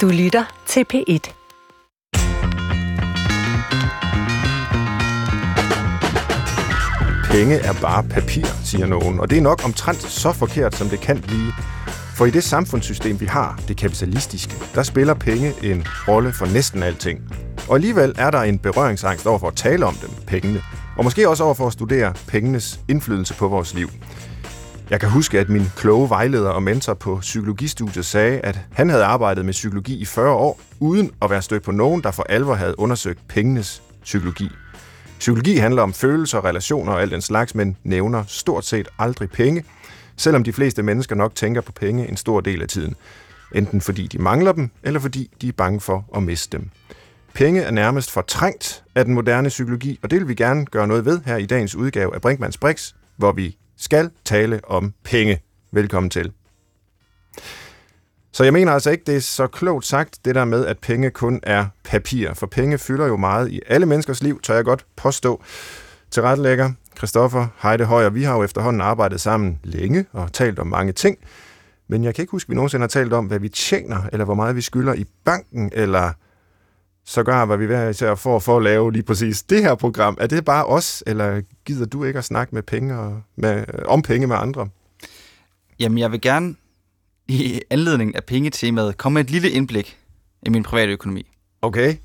Du lytter til P1. Penge er bare papir, siger nogen, og det er nok omtrent så forkert, som det kan blive. For i det samfundssystem, vi har, det kapitalistiske, der spiller penge en rolle for næsten alting. Og alligevel er der en berøringsangst over for at tale om dem, pengene, og måske også over for at studere pengenes indflydelse på vores liv. Jeg kan huske, at min kloge vejleder og mentor på psykologistudiet sagde, at han havde arbejdet med psykologi i 40 år, uden at være stødt på nogen, der for alvor havde undersøgt pengenes psykologi. Psykologi handler om følelser, relationer og alt den slags, men nævner stort set aldrig penge, selvom de fleste mennesker nok tænker på penge en stor del af tiden. Enten fordi de mangler dem, eller fordi de er bange for at miste dem. Penge er nærmest fortrængt af den moderne psykologi, og det vil vi gerne gøre noget ved her i dagens udgave af Brinkmanns Brix, hvor vi skal tale om penge. Velkommen til. Så jeg mener altså ikke, det er så klogt sagt, det der med, at penge kun er papir. For penge fylder jo meget i alle menneskers liv, tør jeg godt påstå. Til retlægger, Christoffer Heide Højer, vi har jo efterhånden arbejdet sammen længe og talt om mange ting. Men jeg kan ikke huske, at vi nogensinde har talt om, hvad vi tjener, eller hvor meget vi skylder i banken, eller så gør, hvad vi hver især får for at lave lige præcis det her program. Er det bare os, eller gider du ikke at snakke med penge og med, om penge med andre? Jamen, jeg vil gerne i anledning af pengetemaet komme med et lille indblik i min private økonomi. Okay.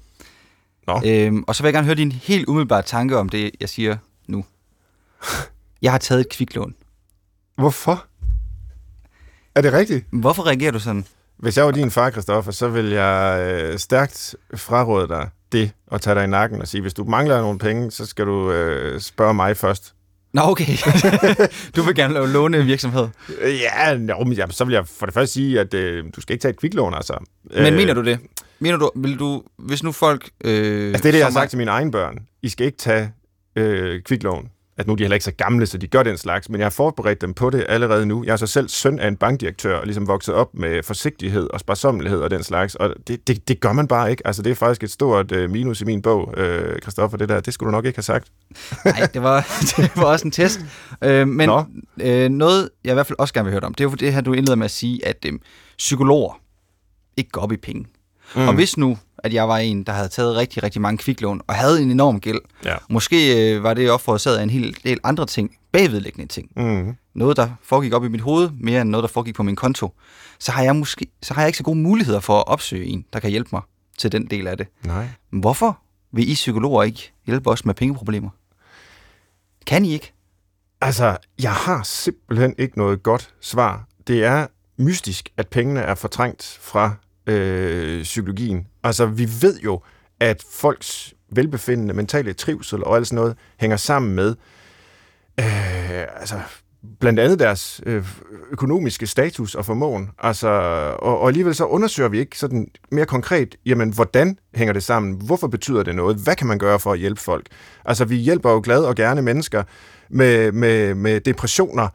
Nå. Øhm, og så vil jeg gerne høre din helt umiddelbare tanke om det, jeg siger nu. Jeg har taget et kviklån. Hvorfor? Er det rigtigt? Hvorfor reagerer du sådan? Hvis jeg var din far, Christoffer, så vil jeg øh, stærkt fraråde dig det og tage dig i nakken og sige, hvis du mangler nogle penge, så skal du øh, spørge mig først. Nå, okay. du vil gerne lave låne en virksomhed. Ja, jo, men ja, så vil jeg for det første sige, at øh, du skal ikke tage et kviklån, altså. Men øh, mener du det? Mener du, vil du, hvis nu folk... Øh, altså, det er det, jeg har sagt til mine egne børn. I skal ikke tage øh, kviklån at nu er de heller ikke så gamle, så de gør den slags, men jeg har forberedt dem på det allerede nu. Jeg er så selv søn af en bankdirektør, og ligesom vokset op med forsigtighed og sparsommelighed og den slags, og det, det, det gør man bare ikke. Altså, det er faktisk et stort øh, minus i min bog, øh, Christoffer, det der. Det skulle du nok ikke have sagt. Nej, det var, det var også en test. Øh, men øh, noget, jeg i hvert fald også gerne vil høre om, det er jo det her, du indleder med at sige, at øh, psykologer ikke går op i penge. Mm. Og hvis nu at jeg var en, der havde taget rigtig, rigtig mange kviklån og havde en enorm gæld. Ja. Måske øh, var det også forårsaget af en hel del andre ting, bagvedliggende ting. Mm. Noget, der foregik op i mit hoved, mere end noget, der foregik på min konto. Så har jeg måske så har jeg ikke så gode muligheder for at opsøge en, der kan hjælpe mig til den del af det. Nej. Hvorfor vil I psykologer ikke hjælpe os med pengeproblemer? Kan I ikke? Altså, jeg har simpelthen ikke noget godt svar. Det er mystisk, at pengene er fortrængt fra øh, psykologien. Altså, vi ved jo, at folks velbefindende, mentale trivsel og alt sådan noget hænger sammen med øh, altså, blandt andet deres øh, økonomiske status og formåen. Altså, og, og alligevel så undersøger vi ikke sådan mere konkret, jamen, hvordan hænger det sammen? Hvorfor betyder det noget? Hvad kan man gøre for at hjælpe folk? Altså, vi hjælper jo glade og gerne mennesker med, med, med depressioner,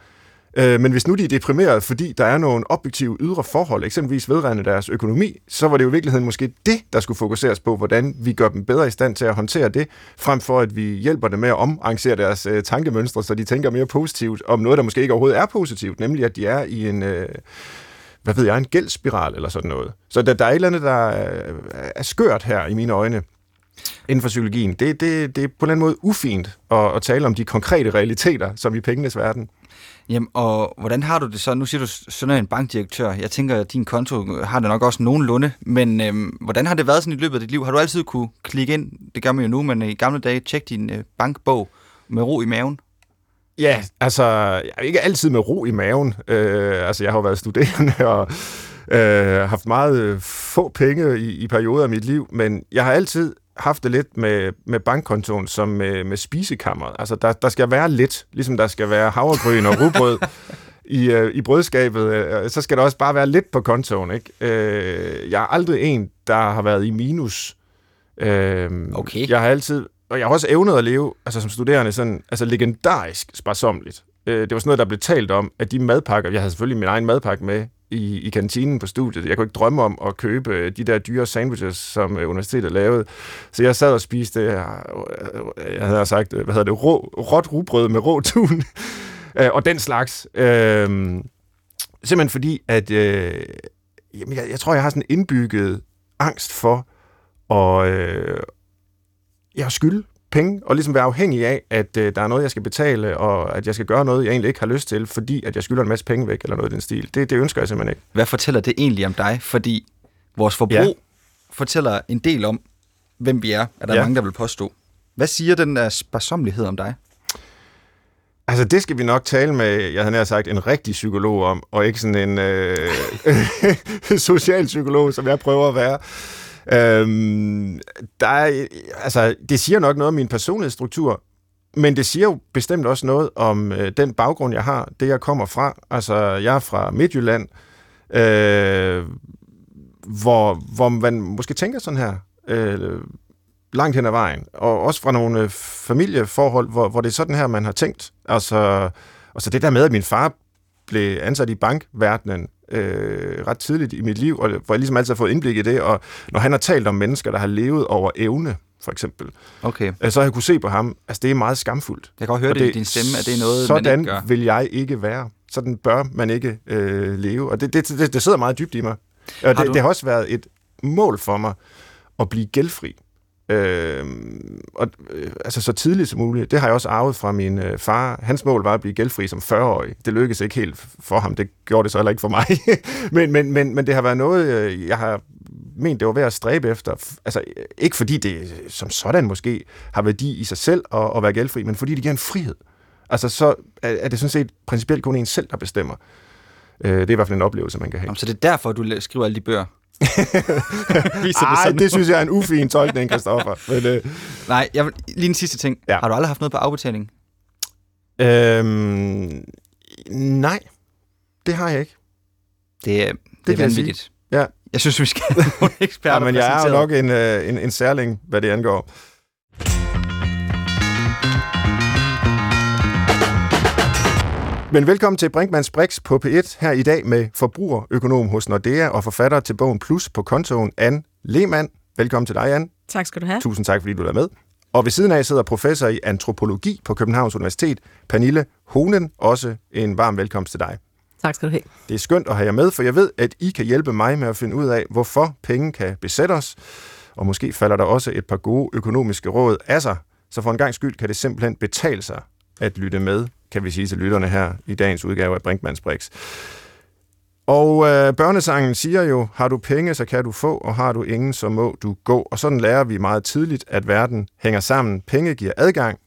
Øh, men hvis nu de er deprimeret, fordi der er nogle objektive ydre forhold, eksempelvis vedrørende deres økonomi, så var det jo i virkeligheden måske det, der skulle fokuseres på, hvordan vi gør dem bedre i stand til at håndtere det, frem for at vi hjælper dem med at omarrangere deres øh, tankemønstre, så de tænker mere positivt om noget, der måske ikke overhovedet er positivt, nemlig at de er i en... Øh, hvad ved jeg, en gældsspiral eller sådan noget. Så der, der er et eller andet, der er, er skørt her i mine øjne inden for psykologien. Det, det, det er på en eller anden måde ufint at, at tale om de konkrete realiteter, som i pengenes verden. Jamen, og hvordan har du det så? Nu siger du sådan en bankdirektør. Jeg tænker, at din konto har det nok også nogenlunde. Men øhm, hvordan har det været sådan i løbet af dit liv? Har du altid kunne klikke ind, det gør man jo nu, men i gamle dage, tjekke din øh, bankbog med ro i maven? Ja, altså, jeg er ikke altid med ro i maven. Øh, altså, jeg har jo været studerende og øh, haft meget øh, få penge i, i perioder af mit liv, men jeg har altid haft det lidt med, med bankkontoen som med, med spisekammeret. Altså, der, der skal være lidt, ligesom der skal være havregryn og rugbrød i, øh, i brødskabet, øh, så skal der også bare være lidt på kontoen. Ikke? Øh, jeg er aldrig en, der har været i minus. Øh, okay. Jeg har altid, og jeg har også evnet at leve altså som studerende sådan, altså legendarisk sparsomligt. Øh, det var sådan noget, der blev talt om, at de madpakker, jeg havde selvfølgelig min egen madpakke med i, i kantinen på studiet. Jeg kunne ikke drømme om at købe øh, de der dyre sandwiches, som øh, universitetet lavede. Så jeg sad og spiste, øh, øh jeg havde altså sagt, øh, hvad hedder det, rå, råt rugbrød med rå tun, og den slags. Øh, simpelthen fordi, at jamen, jeg, jeg tror, jeg har sådan indbygget angst for at, øh, jeg skylde penge, og ligesom være afhængig af, at øh, der er noget, jeg skal betale, og at jeg skal gøre noget, jeg egentlig ikke har lyst til, fordi at jeg skylder en masse penge væk, eller noget i den stil. Det, det ønsker jeg simpelthen ikke. Hvad fortæller det egentlig om dig? Fordi vores forbrug ja. fortæller en del om, hvem vi er, er der ja. mange, der vil påstå. Hvad siger den der sparsomlighed om dig? Altså, det skal vi nok tale med, jeg havde sagt, en rigtig psykolog om, og ikke sådan en øh, social psykolog, som jeg prøver at være. Øhm, der er, altså, det siger nok noget om min personlighedsstruktur, men det siger jo bestemt også noget om øh, den baggrund, jeg har, det jeg kommer fra. Altså, jeg er fra Midtjylland, øh, hvor, hvor man måske tænker sådan her, øh, langt hen ad vejen, og også fra nogle øh, familieforhold, hvor, hvor det er sådan her, man har tænkt. Altså, altså det der med, at min far blev ansat i bankverdenen øh, ret tidligt i mit liv, og hvor jeg ligesom altid har fået indblik i det, og når han har talt om mennesker, der har levet over evne, for eksempel, okay. Øh, så har jeg kunne se på ham, altså det er meget skamfuldt. Jeg kan godt høre og det, i din stemme, at det er noget, sådan man ikke gør. vil jeg ikke være. Sådan bør man ikke øh, leve, og det, det, det, det sidder meget dybt i mig. Og det, det har også været et mål for mig at blive gældfri. Øh, og, øh, altså så tidligt som muligt. Det har jeg også arvet fra min øh, far. Hans mål var at blive gældfri som 40-årig. Det lykkedes ikke helt for ham. Det gjorde det så heller ikke for mig. men, men, men, men det har været noget, øh, jeg har ment, det var værd at stræbe efter. Altså ikke fordi det øh, som sådan måske har værdi i sig selv at, at være gældfri, men fordi det giver en frihed. Altså så er, er det sådan set principielt kun en selv, der bestemmer. Øh, det er i hvert fald en oplevelse, man kan have. Jamen, så det er derfor, du skriver alle de bøger? Viser Ej, det, det synes jeg er en ufin tolkning, Christoffer. Men, øh... Nej, jeg vil, lige en sidste ting. Ja. Har du aldrig haft noget på afbetaling? Øhm, nej, det har jeg ikke. Det, er, det, det er vanvittigt. Ja. Jeg synes, vi skal have nogle eksperter ja, men jeg er jo nok en, øh, en, en særling, hvad det angår. Men velkommen til Brinkmanns Brix på P1 her i dag med forbrugerøkonom hos Nordea og forfatter til bogen Plus på kontoen, Anne Lehmann. Velkommen til dig, Anne. Tak skal du have. Tusind tak, fordi du er med. Og ved siden af sidder professor i antropologi på Københavns Universitet, Pernille Honen. Også en varm velkomst til dig. Tak skal du have. Det er skønt at have jer med, for jeg ved, at I kan hjælpe mig med at finde ud af, hvorfor penge kan besætte os. Og måske falder der også et par gode økonomiske råd af sig. Så for en gang skyld kan det simpelthen betale sig at lytte med kan vi sige til lytterne her i dagens udgave af Brinkmanns Brix. Og øh, børnesangen siger jo, har du penge, så kan du få, og har du ingen, så må du gå. Og sådan lærer vi meget tidligt, at verden hænger sammen. Penge giver adgang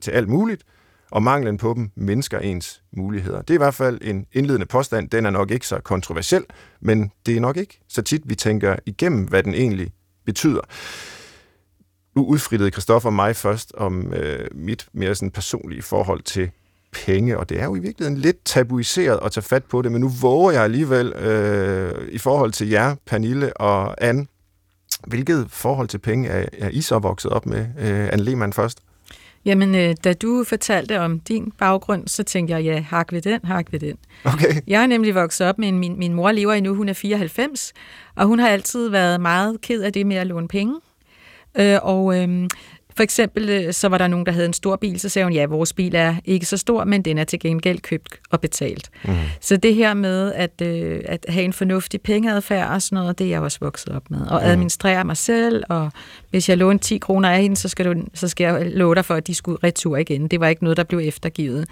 til alt muligt, og manglen på dem mindsker ens muligheder. Det er i hvert fald en indledende påstand. Den er nok ikke så kontroversiel, men det er nok ikke så tit, vi tænker igennem, hvad den egentlig betyder. Nu udfrittede Christoffer mig først om øh, mit mere sådan personlige forhold til penge, og det er jo i virkeligheden lidt tabuiseret at tage fat på det, men nu våger jeg alligevel øh, i forhold til jer, Pernille og Anne, hvilket forhold til penge er, er I så vokset op med? Øh, Anne Lehmann først. Jamen, øh, da du fortalte om din baggrund, så tænkte jeg, ja, hak ved den, hak ved den. Okay. Jeg er nemlig vokset op med en, min, min mor lever endnu, hun er 94, og hun har altid været meget ked af det med at låne penge. Øh, og øh, for eksempel, øh, så var der nogen, der havde en stor bil, så sagde hun, ja, vores bil er ikke så stor, men den er til gengæld købt og betalt. Mm. Så det her med at, øh, at have en fornuftig pengeadfærd og sådan noget, det er jeg også vokset op med. Og mm. administrere mig selv, og hvis jeg lånte 10 kroner af hende, så skal, du, så skal jeg love dig for, at de skulle retur igen. Det var ikke noget, der blev eftergivet.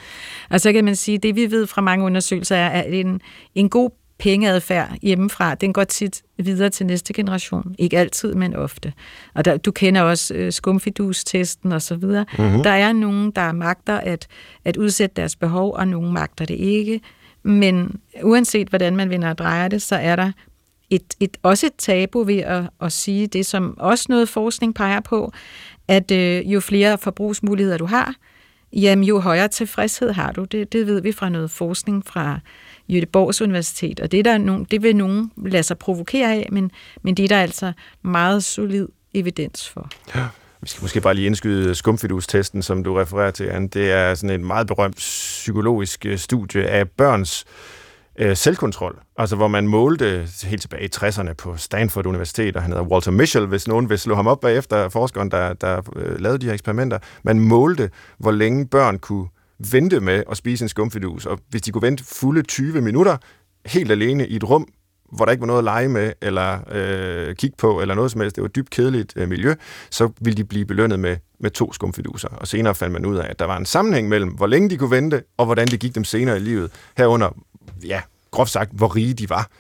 Og så kan man sige, det vi ved fra mange undersøgelser er, at en, en god pengeadfærd hjemmefra, den går tit videre til næste generation. Ikke altid, men ofte. Og der, du kender også øh, skumfidus-testen og så videre. Mm-hmm. Der er nogen, der magter at, at udsætte deres behov, og nogen magter det ikke. Men uanset hvordan man vinder og drejer det, så er der et, et, også et tabu ved at, at sige det, som også noget forskning peger på, at øh, jo flere forbrugsmuligheder du har, jamen jo højere tilfredshed har du. Det, det ved vi fra noget forskning fra Jødeborgs Universitet, og det, er der nogen, det vil nogen lade sig provokere af, men, men det er der altså meget solid evidens for. Ja. Vi skal måske bare lige indskyde skumfidus-testen, som du refererer til, Anne. Det er sådan et meget berømt psykologisk øh, studie af børns øh, selvkontrol. Altså hvor man målte helt tilbage i 60'erne på Stanford Universitet, og han hedder Walter Mischel, hvis nogen vil slå ham op bagefter, forskeren, der, der øh, lavede de her eksperimenter. Man målte, hvor længe børn kunne vente med at spise en skumfidus, og hvis de kunne vente fulde 20 minutter helt alene i et rum hvor der ikke var noget at lege med, eller øh, kigge på, eller noget som helst. Det var et dybt kedeligt øh, miljø. Så ville de blive belønnet med, med to skumfiduser. Og senere fandt man ud af, at der var en sammenhæng mellem, hvor længe de kunne vente, og hvordan det gik dem senere i livet. Herunder, ja, groft sagt, hvor rige de var.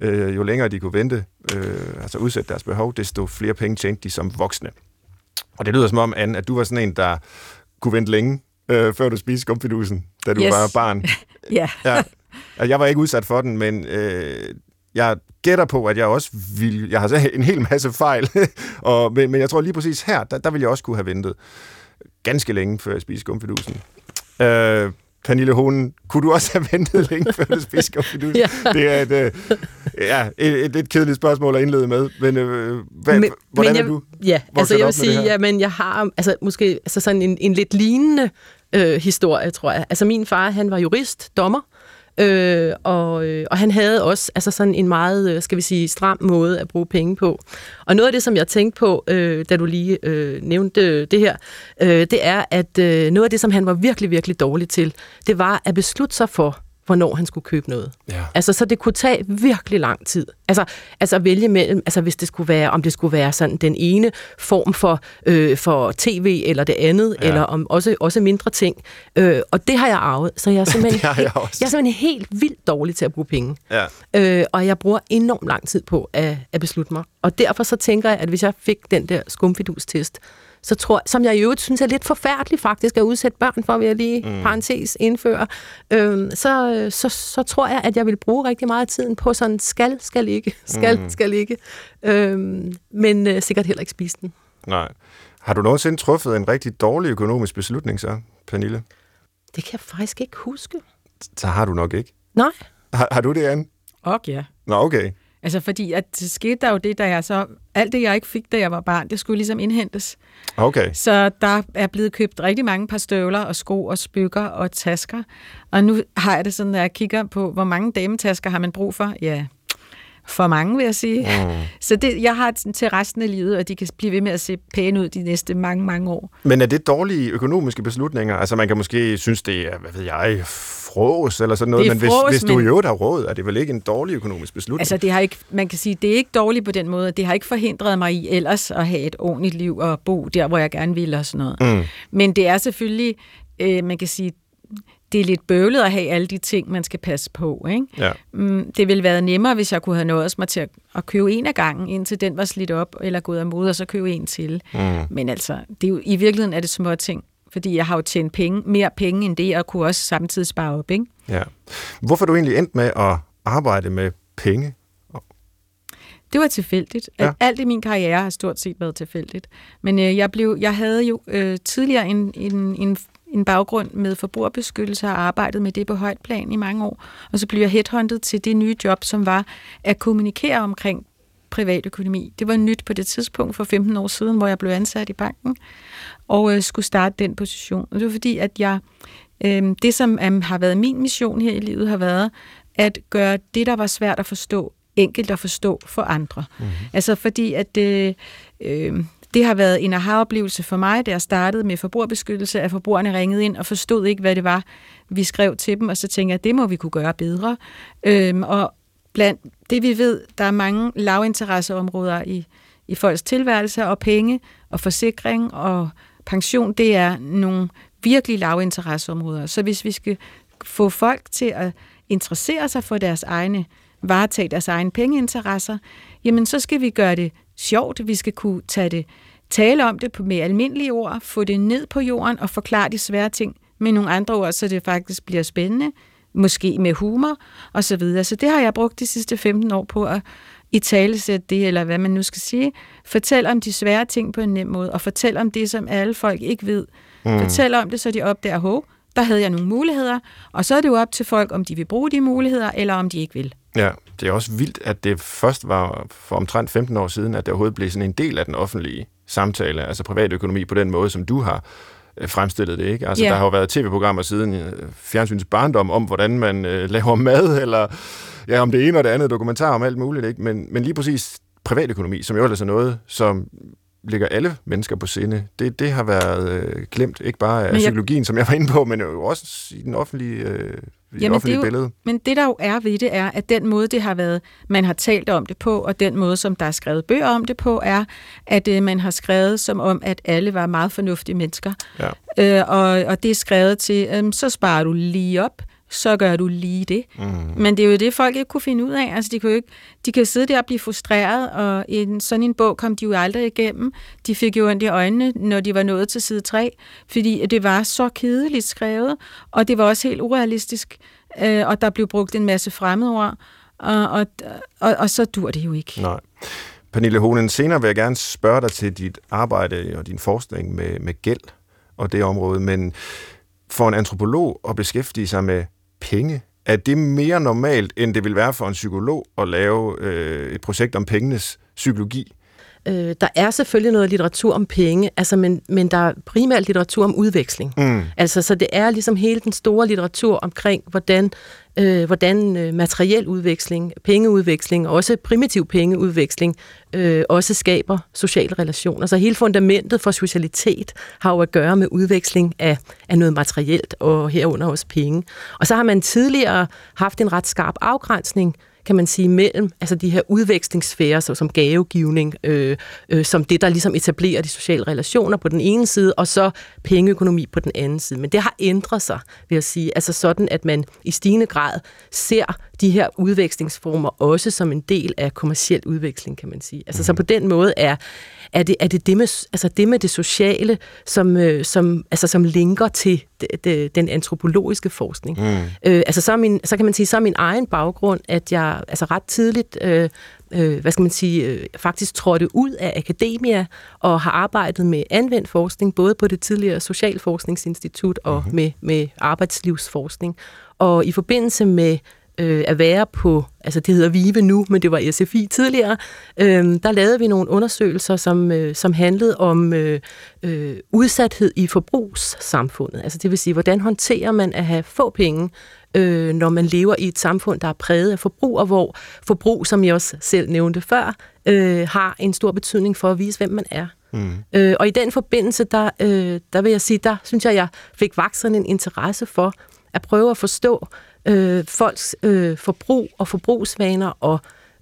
Øh, jo længere de kunne vente, øh, altså udsætte deres behov, desto flere penge tjente de som voksne. Og det lyder som om, Anne, at du var sådan en, der kunne vente længe, øh, før du spiste skumfidusen, da du Yes. var barn. Ja. ja. Altså, Jeg var ikke udsat for den, men øh, jeg gætter på, at jeg også vil... Jeg har en hel masse fejl, og, men, men jeg tror lige præcis her, der, der ville jeg også kunne have ventet ganske længe, før jeg spiste skumfidusen. Øh, Pernille Honen, kunne du også have ventet længe, før du spiste skumfidusen? Ja. Det er et, øh, ja, et, et lidt kedeligt spørgsmål at indlede med, men øh, hvad, Men- hvordan men er jeg, du? Ja, altså jeg vil sige, at men jeg har altså, måske altså sådan en, en lidt lignende øh, historie, tror jeg. Altså min far, han var jurist, dommer, øh, og, øh, og han havde også altså sådan en meget, øh, skal vi sige, stram måde at bruge penge på. Og noget af det, som jeg tænkte på, øh, da du lige øh, nævnte det her, øh, det er, at øh, noget af det, som han var virkelig, virkelig dårlig til, det var at beslutte sig for, hvornår han skulle købe noget. Ja. Altså, så det kunne tage virkelig lang tid. Altså, altså vælge mellem, altså hvis det skulle være, om det skulle være sådan den ene form for, øh, for tv eller det andet, Ja. eller om også, også mindre ting. Øh, og det har jeg arvet, så jeg er simpelthen, jeg helt- jeg er simpelthen helt vildt dårlig til at bruge penge. Ja. Øh, og jeg bruger enormt lang tid på at, at beslutte mig. Og derfor så tænker jeg, at hvis jeg fik den der skumfidus-test, så tror som jeg i øvrigt synes er lidt forfærdeligt faktisk at udsætte børn for, vil jeg lige mm. parentes indføre, øh, så, så, så tror jeg, at jeg vil bruge rigtig meget af tiden på sådan, skal, skal ikke, skal, mm. skal ikke, øh, men øh, sikkert heller ikke spise den. Nej. Har du nogensinde truffet en rigtig dårlig økonomisk beslutning så, Pernille? Det kan jeg faktisk ikke huske. Så har du nok ikke. Nej. Har, har du det, Anne? Og ja. Nå, okay. Altså fordi, at det skete der jo det, da jeg så... Alt det, jeg ikke fik, da jeg var barn, det skulle ligesom indhentes. Okay. Så der er blevet købt rigtig mange par støvler og sko og spykker og tasker. Og nu har jeg det sådan, at jeg kigger på, hvor mange dametasker har man brug for? Ja, for mange, vil jeg sige. Mm. Så det, jeg har til resten af livet, at de kan blive ved med at se pæne ud de næste mange, mange år. Men er det dårlige økonomiske beslutninger? Altså, man kan måske synes, det er, hvad ved jeg, frås eller sådan noget, men hvis, frås, hvis du i øvrigt har råd, er det vel ikke en dårlig økonomisk beslutning? Altså, det har ikke, man kan sige, det er ikke dårligt på den måde. Det har ikke forhindret mig i ellers at have et ordentligt liv og bo der, hvor jeg gerne vil og sådan noget. Mm. Men det er selvfølgelig, øh, man kan sige, det er lidt bøvlet at have alle de ting, man skal passe på. Ikke? Ja. Mm, det ville være nemmere, hvis jeg kunne have nået mig til at, at købe en af gangen, indtil den var slidt op, eller gået af mode, og så købe en til. Mm. Men altså, det er jo, i virkeligheden er det små ting, fordi jeg har jo tjent penge, mere penge end det, og kunne også samtidig spare op. Ikke? ja. Hvorfor er du egentlig endt med at arbejde med penge? Det var tilfældigt. Ja. Ja. Alt i min karriere har stort set været tilfældigt. Men øh, jeg, blev, jeg havde jo øh, tidligere en, en, en, en baggrund med forbrugerbeskyttelse og arbejdet med det på højt plan i mange år. Og så blev jeg headhunted til det nye job, som var at kommunikere omkring privatøkonomi. Det var nyt på det tidspunkt for 15 år siden, hvor jeg blev ansat i banken og øh, skulle starte den position. Og det var fordi, at jeg, øh, det som øh, har været min mission her i livet, har været at gøre det, der var svært at forstå, enkelt at forstå for andre. Mm-hmm. Altså fordi, at øh, øh, det har været en aha-oplevelse for mig, da jeg startede med forbrugerbeskyttelse, at forbrugerne ringede ind og forstod ikke, hvad det var, vi skrev til dem, og så tænkte jeg, at det må vi kunne gøre bedre. Øhm, og blandt det, vi ved, der er mange lavinteresseområder i, i folks tilværelse, og penge og forsikring og pension, det er nogle virkelig lavinteresseområder. Så hvis vi skal få folk til at interessere sig for deres egne, varetage deres egne pengeinteresser, jamen så skal vi gøre det sjovt, vi skal kunne tage det, tale om det på med almindelige ord, få det ned på jorden og forklare de svære ting med nogle andre ord, så det faktisk bliver spændende, måske med humor og så videre. Så det har jeg brugt de sidste 15 år på at i talesætte det, eller hvad man nu skal sige. Fortæl om de svære ting på en nem måde, og fortæl om det, som alle folk ikke ved. Mm. Fortæl om det, så de opdager, hov, der havde jeg nogle muligheder, og så er det jo op til folk, om de vil bruge de muligheder, eller om de ikke vil. Ja, det er også vildt, at det først var for omtrent 15 år siden, at det overhovedet blev sådan en del af den offentlige samtale, altså privatøkonomi på den måde, som du har øh, fremstillet det, ikke? Altså, Ja. der har jo været tv-programmer siden øh, fjernsyns barndom om, hvordan man øh, laver mad, eller ja, om det ene og det andet dokumentar om alt muligt, ikke? Men, men lige præcis privatøkonomi, som jo ellers er noget, som ligger alle mennesker på sinde, det, det har været øh, glemt, ikke bare af Men jeg- psykologien, som jeg var inde på, men jo også i den offentlige øh, i Jamen, det jo, billede. Men det, der jo er ved det, er, at den måde, det har været, man har talt om det på, og den måde, som der er skrevet bøger om det på, er, at øh, man har skrevet som om, at alle var meget fornuftige mennesker. Ja. Øh, og, og det er skrevet til, øh, så sparer du lige op, så gør du lige det. Mm. Men det er jo det, folk ikke kunne finde ud af. Altså, de, kan jo ikke, de kan sidde der og blive frustreret, og i en, sådan en bog kom de jo aldrig igennem. De fik jo ondt i øjnene, når de var nået til side 3, fordi det var så kedeligt skrevet, og det var også helt urealistisk, øh, og der blev brugt en masse fremmedord, og, og, og, og så dur det jo ikke. Nej. Pernille Honen, senere vil jeg gerne spørge dig til dit arbejde og din forskning med, med gæld og det område, men for en antropolog at beskæftige sig med penge, er det mere normalt, end det vil være for en psykolog at lave øh, et projekt om pengenes psykologi? Øh, der er selvfølgelig noget litteratur om penge, altså, men, men der er primært litteratur om udveksling. Mm. Altså, så det er ligesom hele den store litteratur omkring, hvordan øh, hvordan øh, materiel udveksling, pengeudveksling, også primitiv pengeudveksling, øh, også skaber sociale relationer. Så hele fundamentet for socialitet har jo at gøre med udveksling af, af noget materielt, og herunder også penge. Og så har man tidligere haft en ret skarp afgrænsning kan man sige, mellem altså de her udvekslingssfærer, så som gavegivning, øh, øh, som det, der ligesom etablerer de sociale relationer på den ene side, og så pengeøkonomi på den anden side. Men det har ændret sig, vil jeg sige. Altså sådan, at man i stigende grad ser de her udvekslingsformer også som en del af kommersiel udveksling, kan man sige. Altså mm. så mhm. på den måde er, er det, er det, det, med, altså det med det sociale, som, øh, som, altså som linker til den antropologiske forskning. Mm. Øh, altså så, min, så kan man sige, så er min egen baggrund, at jeg altså ret tidligt øh, øh, hvad skal man sige, øh, faktisk trådte ud af akademia og har arbejdet med anvendt forskning, både på det tidligere Socialforskningsinstitut og mm-hmm. med, med arbejdslivsforskning. Og i forbindelse med øh, at være på, altså det hedder VIVE nu, men det var SFI tidligere, øh, der lavede vi nogle undersøgelser, som, øh, som handlede om øh, øh, udsathed i forbrugssamfundet. Altså det vil sige, hvordan håndterer man at have få penge, øh, når man lever i et samfund, der er præget af forbrug, og hvor forbrug, som jeg også selv nævnte før, øh, har en stor betydning for at vise, hvem man er. Mm. Øh, og i den forbindelse, der, øh, der vil jeg sige, der synes jeg, jeg fik vokset en interesse for at prøve at forstå, øh, folks øh, forbrug og forbrugsvaner og,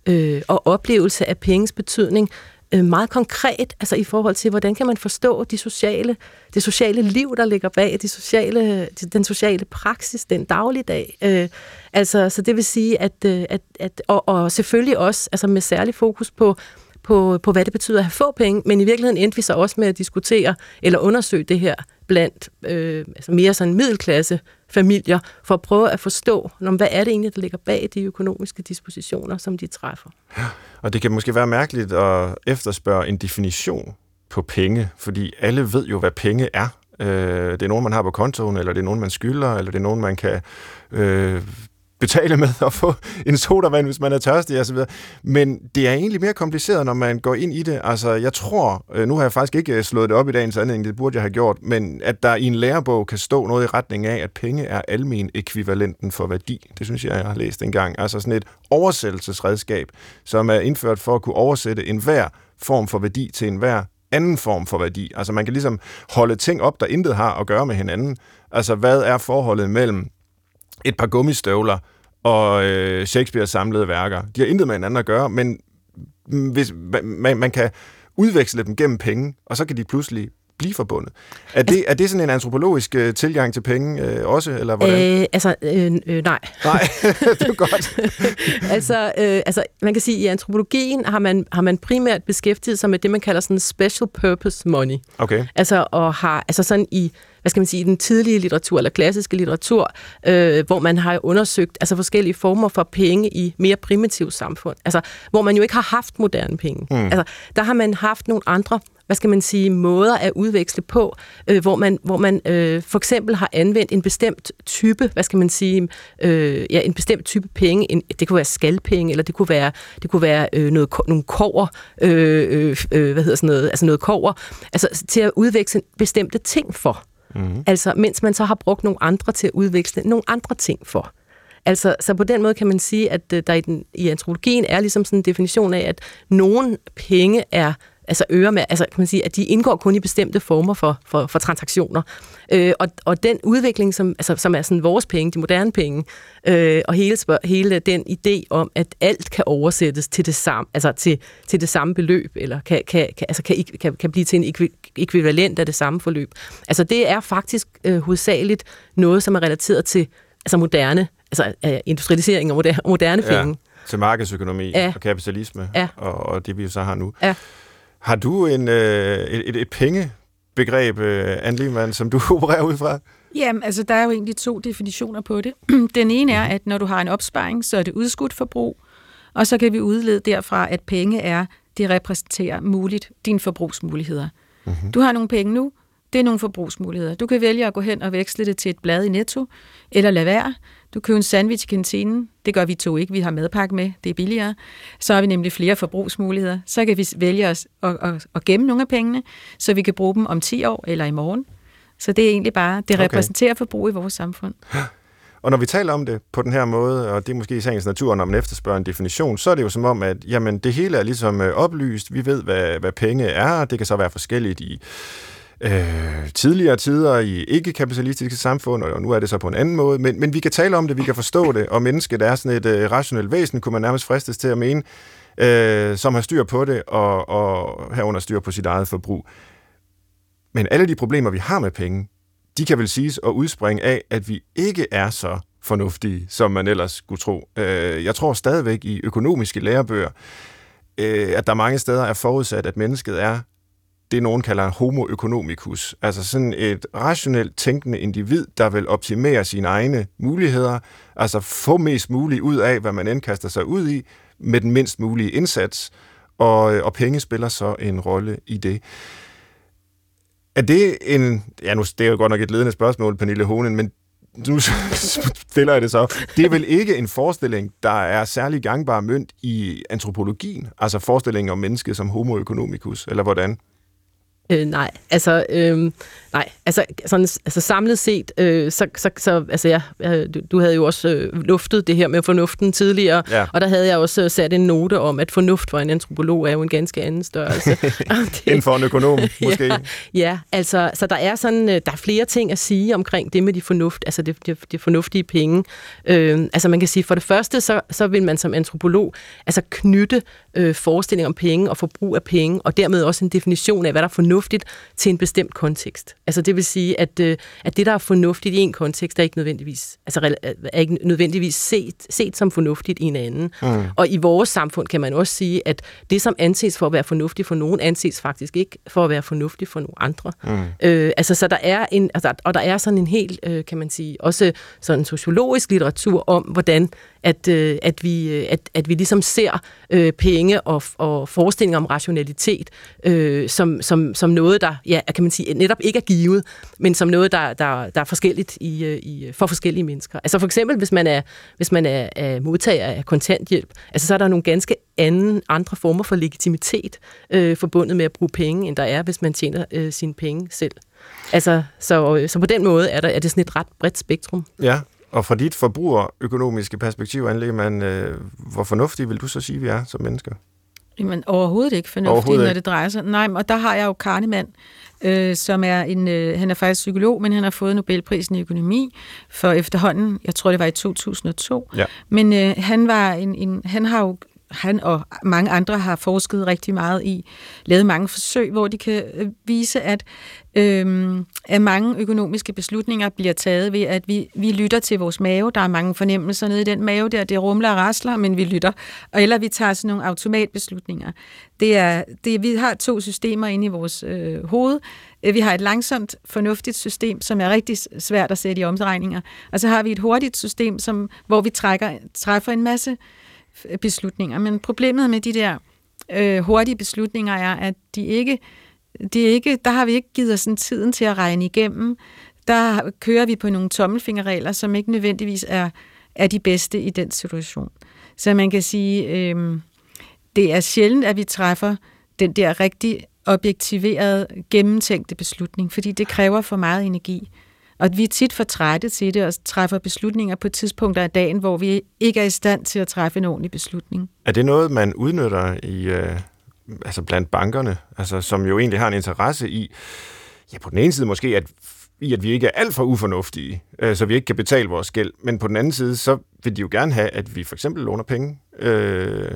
øh, og oplevelse af penges betydning øh, meget konkret, altså i forhold til, hvordan kan man forstå de sociale, det sociale liv, der ligger bag, de sociale, den sociale praksis, den dagligdag. Øh, altså, så det vil sige, at, øh, at, at og, og selvfølgelig også altså med særlig fokus på på, på, hvad det betyder at have få penge, men i virkeligheden endte vi så også med at diskutere eller undersøge det her blandt øh, altså mere sådan middelklasse familier, for at prøve at forstå, hvad er det egentlig, der ligger bag de økonomiske dispositioner, som de træffer. Ja, og det kan måske være mærkeligt at efterspørge en definition på penge, fordi alle ved jo, hvad penge er. Øh, det er nogen, man har på kontoen, eller det er nogen, man skylder, eller det er nogen, man kan øh, betale med at få en sodavand, hvis man er tørstig osv. Men det er egentlig mere kompliceret, når man går ind i det. Altså, jeg tror, øh, nu har jeg faktisk ikke øh, slået det op i dagens anledning, det burde jeg have gjort, men at der i en lærebog kan stå noget i retning af, at penge er almen ekvivalenten for værdi. Det synes jeg, jeg har læst engang. Altså sådan et oversættelsesredskab, som er indført for at kunne oversætte enhver form for værdi til enhver anden form for værdi. Altså man kan ligesom holde ting op, der intet har at gøre med hinanden. Altså hvad er forholdet mellem et par gummistøvler og øh, Shakespeares samlede værker. De har intet med hinanden at gøre, men hvis, man, man kan udveksle dem gennem penge, og så kan de pludselig blive forbundet. Er det, er det sådan en antropologisk øh, tilgang til penge øh, også, eller hvordan? Øh, altså, øh, øh, nej. Nej, det er godt. altså, øh, altså, man kan sige, at i antropologien har man, har man primært beskæftiget sig med det, man kalder sådan special purpose money. Okay. Altså, og har, altså sådan i hvad skal man sige, den tidlige litteratur eller klassiske litteratur, øh, hvor man har undersøgt altså forskellige former for penge i mere primitivt samfund. Altså, hvor man jo ikke har haft moderne penge. Mm. Altså, der har man haft nogle andre hvad skal man sige, måder at udveksle på, øh, hvor man, hvor man øh, for eksempel har anvendt en bestemt type, hvad skal man sige, øh, ja, en bestemt type penge. En, det kunne være skalpenge, eller det kunne være, det kunne være øh, noget, nogle kover, øh, øh, øh, hvad hedder sådan noget, altså noget kover, altså til at udveksle bestemte ting for. Mm. Altså, mens man så har brugt nogle andre til at udveksle nogle andre ting for. Altså, så på den måde kan man sige, at øh, der i, den, i antropologien er ligesom sådan en definition af, at nogen penge er altså øre med, altså kan man sige, at de indgår kun i bestemte former for, for, for transaktioner. Øh, og, og den udvikling, som, altså, som er sådan vores penge, de moderne penge, øh, og hele, hele den idé om, at alt kan oversættes til det samme, altså til, til det samme beløb, eller kan, kan, kan, altså kan, kan, kan blive til en ekvivalent af det samme forløb. Altså det er faktisk øh, hovedsageligt noget, som er relateret til altså moderne, altså øh, industrialisering og moderne, moderne penge. Ja til markedsøkonomi ja. og kapitalisme, ja. og, og det vi så har nu. Ja. Har du en, øh, et, et, pengebegreb, øh, Anne Lehmann, som du opererer ud fra? Jamen, altså, der er jo egentlig to definitioner på det. Den ene er, at når du har en opsparing, så er det udskudt forbrug, og så kan vi udlede derfra, at penge er, det repræsenterer muligt dine forbrugsmuligheder. Mm-hmm. Du har nogle penge nu, det er nogle forbrugsmuligheder. Du kan vælge at gå hen og veksle det til et blad i Netto, eller lade være. Du køber en sandwich i kantinen. Det gør vi to ikke. Vi har madpakke med. Det er billigere. Så har vi nemlig flere forbrugsmuligheder. Så kan vi vælge os at, at, at gemme nogle af pengene, så vi kan bruge dem om 10 år eller i morgen. Så det er egentlig bare, det repræsenterer okay. forbrug i vores samfund. Og når vi taler om det på den her måde, og det er måske i sagens natur, når man efterspørger en definition, så er det jo som om, at jamen, det hele er ligesom øh, oplyst. Vi ved, hvad, hvad penge er. Det kan så være forskelligt i øh, tidligere tider i ikke-kapitalistiske samfund, og nu er det så på en anden måde, men, men vi kan tale om det, vi kan forstå det, og mennesket er sådan et øh, rationelt væsen, kunne man nærmest fristes til at mene, øh, som har styr på det, og, og herunder styr på sit eget forbrug. Men alle de problemer, vi har med penge, de kan vel siges at udspringe af, at vi ikke er så fornuftige, som man ellers skulle tro. Øh, jeg tror stadigvæk i økonomiske lærebøger, øh, at der mange steder er forudsat, at mennesket er det, nogen kalder homo economicus. Altså sådan et rationelt tænkende individ, der vil optimere sine egne muligheder, altså få mest muligt ud af, hvad man end kaster sig ud i, med den mindst mulige indsats, og, øh, og penge spiller så en rolle i det. Er det en... Ja, nu det er jo godt nok et ledende spørgsmål, Pernille Honen, men nu stiller jeg det så. Det er vel ikke en forestilling, der er særlig gangbar mønt i antropologien, altså forestillingen om mennesket som homo economicus, eller hvordan? Øh, nej, altså, øh, nej, altså, sådan, altså samlet set, øh, så, så, så, altså ja, du, du havde jo også øh, luftet det her med fornuften tidligere, ja. og der havde jeg også øh, sat en note om, at fornuft for en antropolog er jo en ganske anden størrelse. det, End for en økonom, måske? Ja, ja altså, så der er sådan, øh, der er flere ting at sige omkring det med de fornuft, altså det, det, det fornuftige penge. Øh, altså man kan sige, for det første, så, så vil man som antropolog altså knytte øh, forestilling om penge og forbrug af penge, og dermed også en definition af, hvad der er fornuftigt til en bestemt kontekst. Altså det vil sige, at, øh, at det, der er fornuftigt i en kontekst, er ikke nødvendigvis, altså, er ikke nødvendigvis set, set som fornuftigt i en anden. Mm. Og i vores samfund kan man også sige, at det, som anses for at være fornuftigt for nogen, anses faktisk ikke for at være fornuftigt for nogle andre. Mm. Øh, altså, så der er en, altså, og der er sådan en helt, øh, kan man sige, også sådan sociologisk litteratur om, hvordan at, øh, at, vi, øh, at, at vi ligesom ser øh, penge og, og forestillinger om rationalitet øh, som, som, som noget, der ja, kan man sige, netop ikke er givet, men som noget, der, der, der er forskelligt i, øh, i, øh, for forskellige mennesker. Altså for eksempel, hvis man er, hvis man er, er modtager af kontanthjælp, altså så er der nogle ganske anden, andre former for legitimitet øh, forbundet med at bruge penge, end der er, hvis man tjener øh, sine penge selv. Altså, så, så på den måde er, der, er det sådan et ret bredt spektrum. Ja, og fra dit forbrugerøkonomiske perspektiv, anlægger man, øh, hvor fornuftige vil du så sige, vi er som mennesker? Jamen overhovedet ikke fornuftigt, overhovedet når det drejer sig. Nej, og der har jeg jo Kahneman, øh, som er en, øh, han er faktisk psykolog, men han har fået Nobelprisen i økonomi for efterhånden, jeg tror det var i 2002. Ja. Men øh, han var en, en, han har jo han og mange andre har forsket rigtig meget i, lavet mange forsøg, hvor de kan øh, vise, at, øhm, at mange økonomiske beslutninger bliver taget ved, at vi, vi lytter til vores mave. Der er mange fornemmelser nede i den mave der, det rumler og rasler, men vi lytter. Og eller vi tager sådan nogle automatbeslutninger. Det er, det, vi har to systemer inde i vores øh, hoved. Vi har et langsomt, fornuftigt system, som er rigtig svært at sætte i omregninger. Og så har vi et hurtigt system, som, hvor vi trækker, træffer en masse beslutninger. Men problemet med de der øh, hurtige beslutninger er, at de ikke, de ikke, der har vi ikke givet os tiden til at regne igennem. Der kører vi på nogle tommelfingerregler, som ikke nødvendigvis er, er de bedste i den situation. Så man kan sige, øh, det er sjældent, at vi træffer den der rigtig objektiverede, gennemtænkte beslutning, fordi det kræver for meget energi. Og vi er tit for trætte til det og træffer beslutninger på tidspunkter af dagen, hvor vi ikke er i stand til at træffe en ordentlig beslutning. Er det noget, man udnytter i, øh, altså blandt bankerne, altså, som jo egentlig har en interesse i, ja, på den ene side måske, at i at vi ikke er alt for ufornuftige, øh, så vi ikke kan betale vores gæld. Men på den anden side, så vil de jo gerne have, at vi for eksempel låner penge. Øh...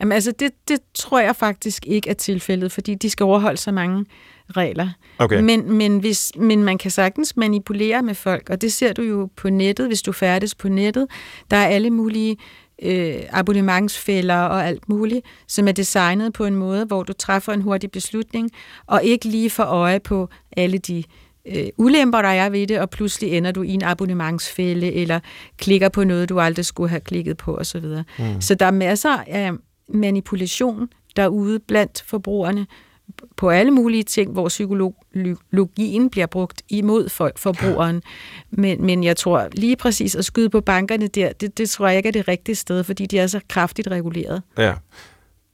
Jamen altså, det, det tror jeg faktisk ikke er tilfældet, fordi de skal overholde så mange regler. Okay. Men, men, hvis, men man kan sagtens manipulere med folk, og det ser du jo på nettet, hvis du færdes på nettet. Der er alle mulige øh, abonnementsfælder og alt muligt, som er designet på en måde, hvor du træffer en hurtig beslutning, og ikke lige får øje på alle de øh, ulemper, der er ved det, og pludselig ender du i en abonnementsfælde, eller klikker på noget, du aldrig skulle have klikket på, osv. Mm. Så der er masser af manipulation derude blandt forbrugerne, på alle mulige ting, hvor psykologien bliver brugt imod for, forbrugeren. Men, men jeg tror lige præcis at skyde på bankerne der, det, det tror jeg ikke er det rigtige sted, fordi de er så kraftigt reguleret. Ja.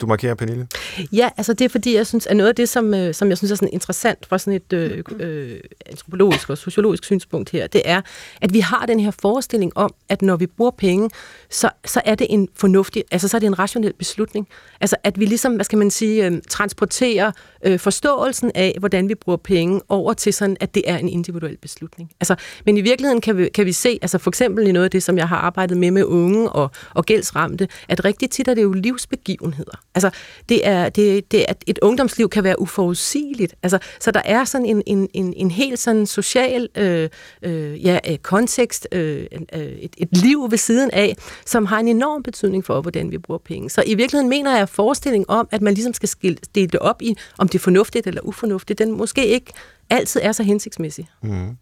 Du markerer, Pernille? Ja, altså det er fordi, jeg synes, at noget af det, som, øh, som jeg synes er sådan interessant fra sådan et øh, øh, antropologisk og sociologisk synspunkt her, det er, at vi har den her forestilling om, at når vi bruger penge, så, så er det en fornuftig, altså så er det en rationel beslutning. Altså at vi ligesom, hvad skal man sige, øh, transporterer øh, forståelsen af, hvordan vi bruger penge over til sådan, at det er en individuel beslutning. Altså, men i virkeligheden kan vi, kan vi se, altså for eksempel i noget af det, som jeg har arbejdet med med unge og, og gældsramte, at rigtig tit er det jo livsbegivenheder. Altså, det er, det, det er, et ungdomsliv kan være uforudsigeligt. Altså, så der er sådan en, en, en, en helt sådan social øh, øh, ja, øh, kontekst, øh, øh, et, et liv ved siden af, som har en enorm betydning for, hvordan vi bruger penge. Så i virkeligheden mener jeg, at om, at man ligesom skal dele det op i, om det er fornuftigt eller ufornuftigt, den måske ikke altid er så hensigtsmæssig. Mm.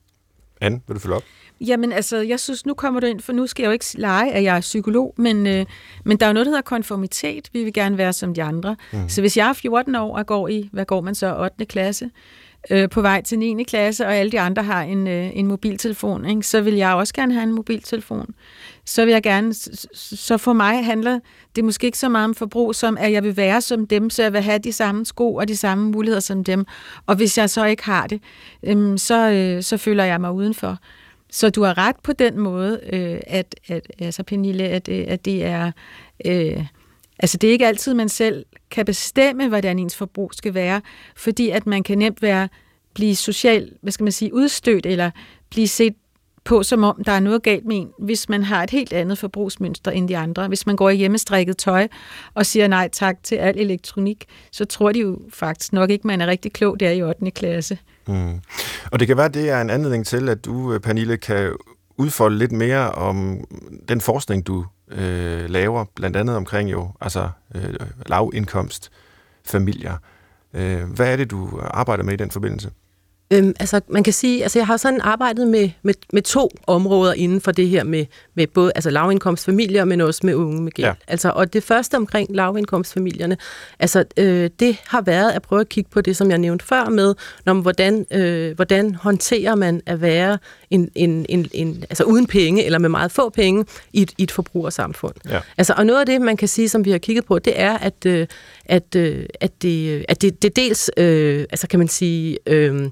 Anne, vil du følge op? Jamen altså, jeg synes, nu kommer du ind, for nu skal jeg jo ikke lege, at jeg er psykolog, men, øh, men der er jo noget, der hedder konformitet. Vi vil gerne være som de andre. Mm. Så hvis jeg er 14 år og går i, hvad går man så, 8. klasse, øh, på vej til 9. klasse, og alle de andre har en, øh, en mobiltelefon, ikke? så vil jeg også gerne have en mobiltelefon. Så vil jeg gerne, så for mig handler det måske ikke så meget om forbrug, som at jeg vil være som dem, så jeg vil have de samme sko og de samme muligheder som dem. Og hvis jeg så ikke har det, øh, så, øh, så føler jeg mig udenfor. Så du har ret på den måde, øh, at, at altså Pernille, at, øh, at det er... Øh, altså det er ikke altid, man selv kan bestemme, hvordan ens forbrug skal være, fordi at man kan nemt være blive socialt, hvad skal man sige, udstødt, eller blive set på, som om der er noget galt med en, hvis man har et helt andet forbrugsmønster end de andre. Hvis man går i hjemmestrikket tøj og siger nej tak til al elektronik, så tror de jo faktisk nok ikke, man er rigtig klog der i 8. klasse. Mm. Og det kan være, at det er en anledning til, at du, øh, Pernille, kan udfolde lidt mere om den forskning, du øh, laver, blandt andet omkring jo altså øh, lavindkomst familier. Øh, hvad er det, du arbejder med i den forbindelse? Øhm, altså, man kan sige, altså jeg har sådan arbejdet med, med, med to områder inden for det her med, med både altså lavindkomstfamilier, men også med unge med gæld. Ja. Altså, og det første omkring lavindkomstfamilierne, altså øh, det har været at prøve at kigge på det, som jeg nævnte før med, når, hvordan, øh, hvordan håndterer man at være en, en, en, en, altså uden penge, eller med meget få penge, i et, i et forbrugersamfund. Ja. Altså, og noget af det, man kan sige, som vi har kigget på, det er, at, øh, at, øh, at, det, at det, det dels, øh, altså kan man sige, øh,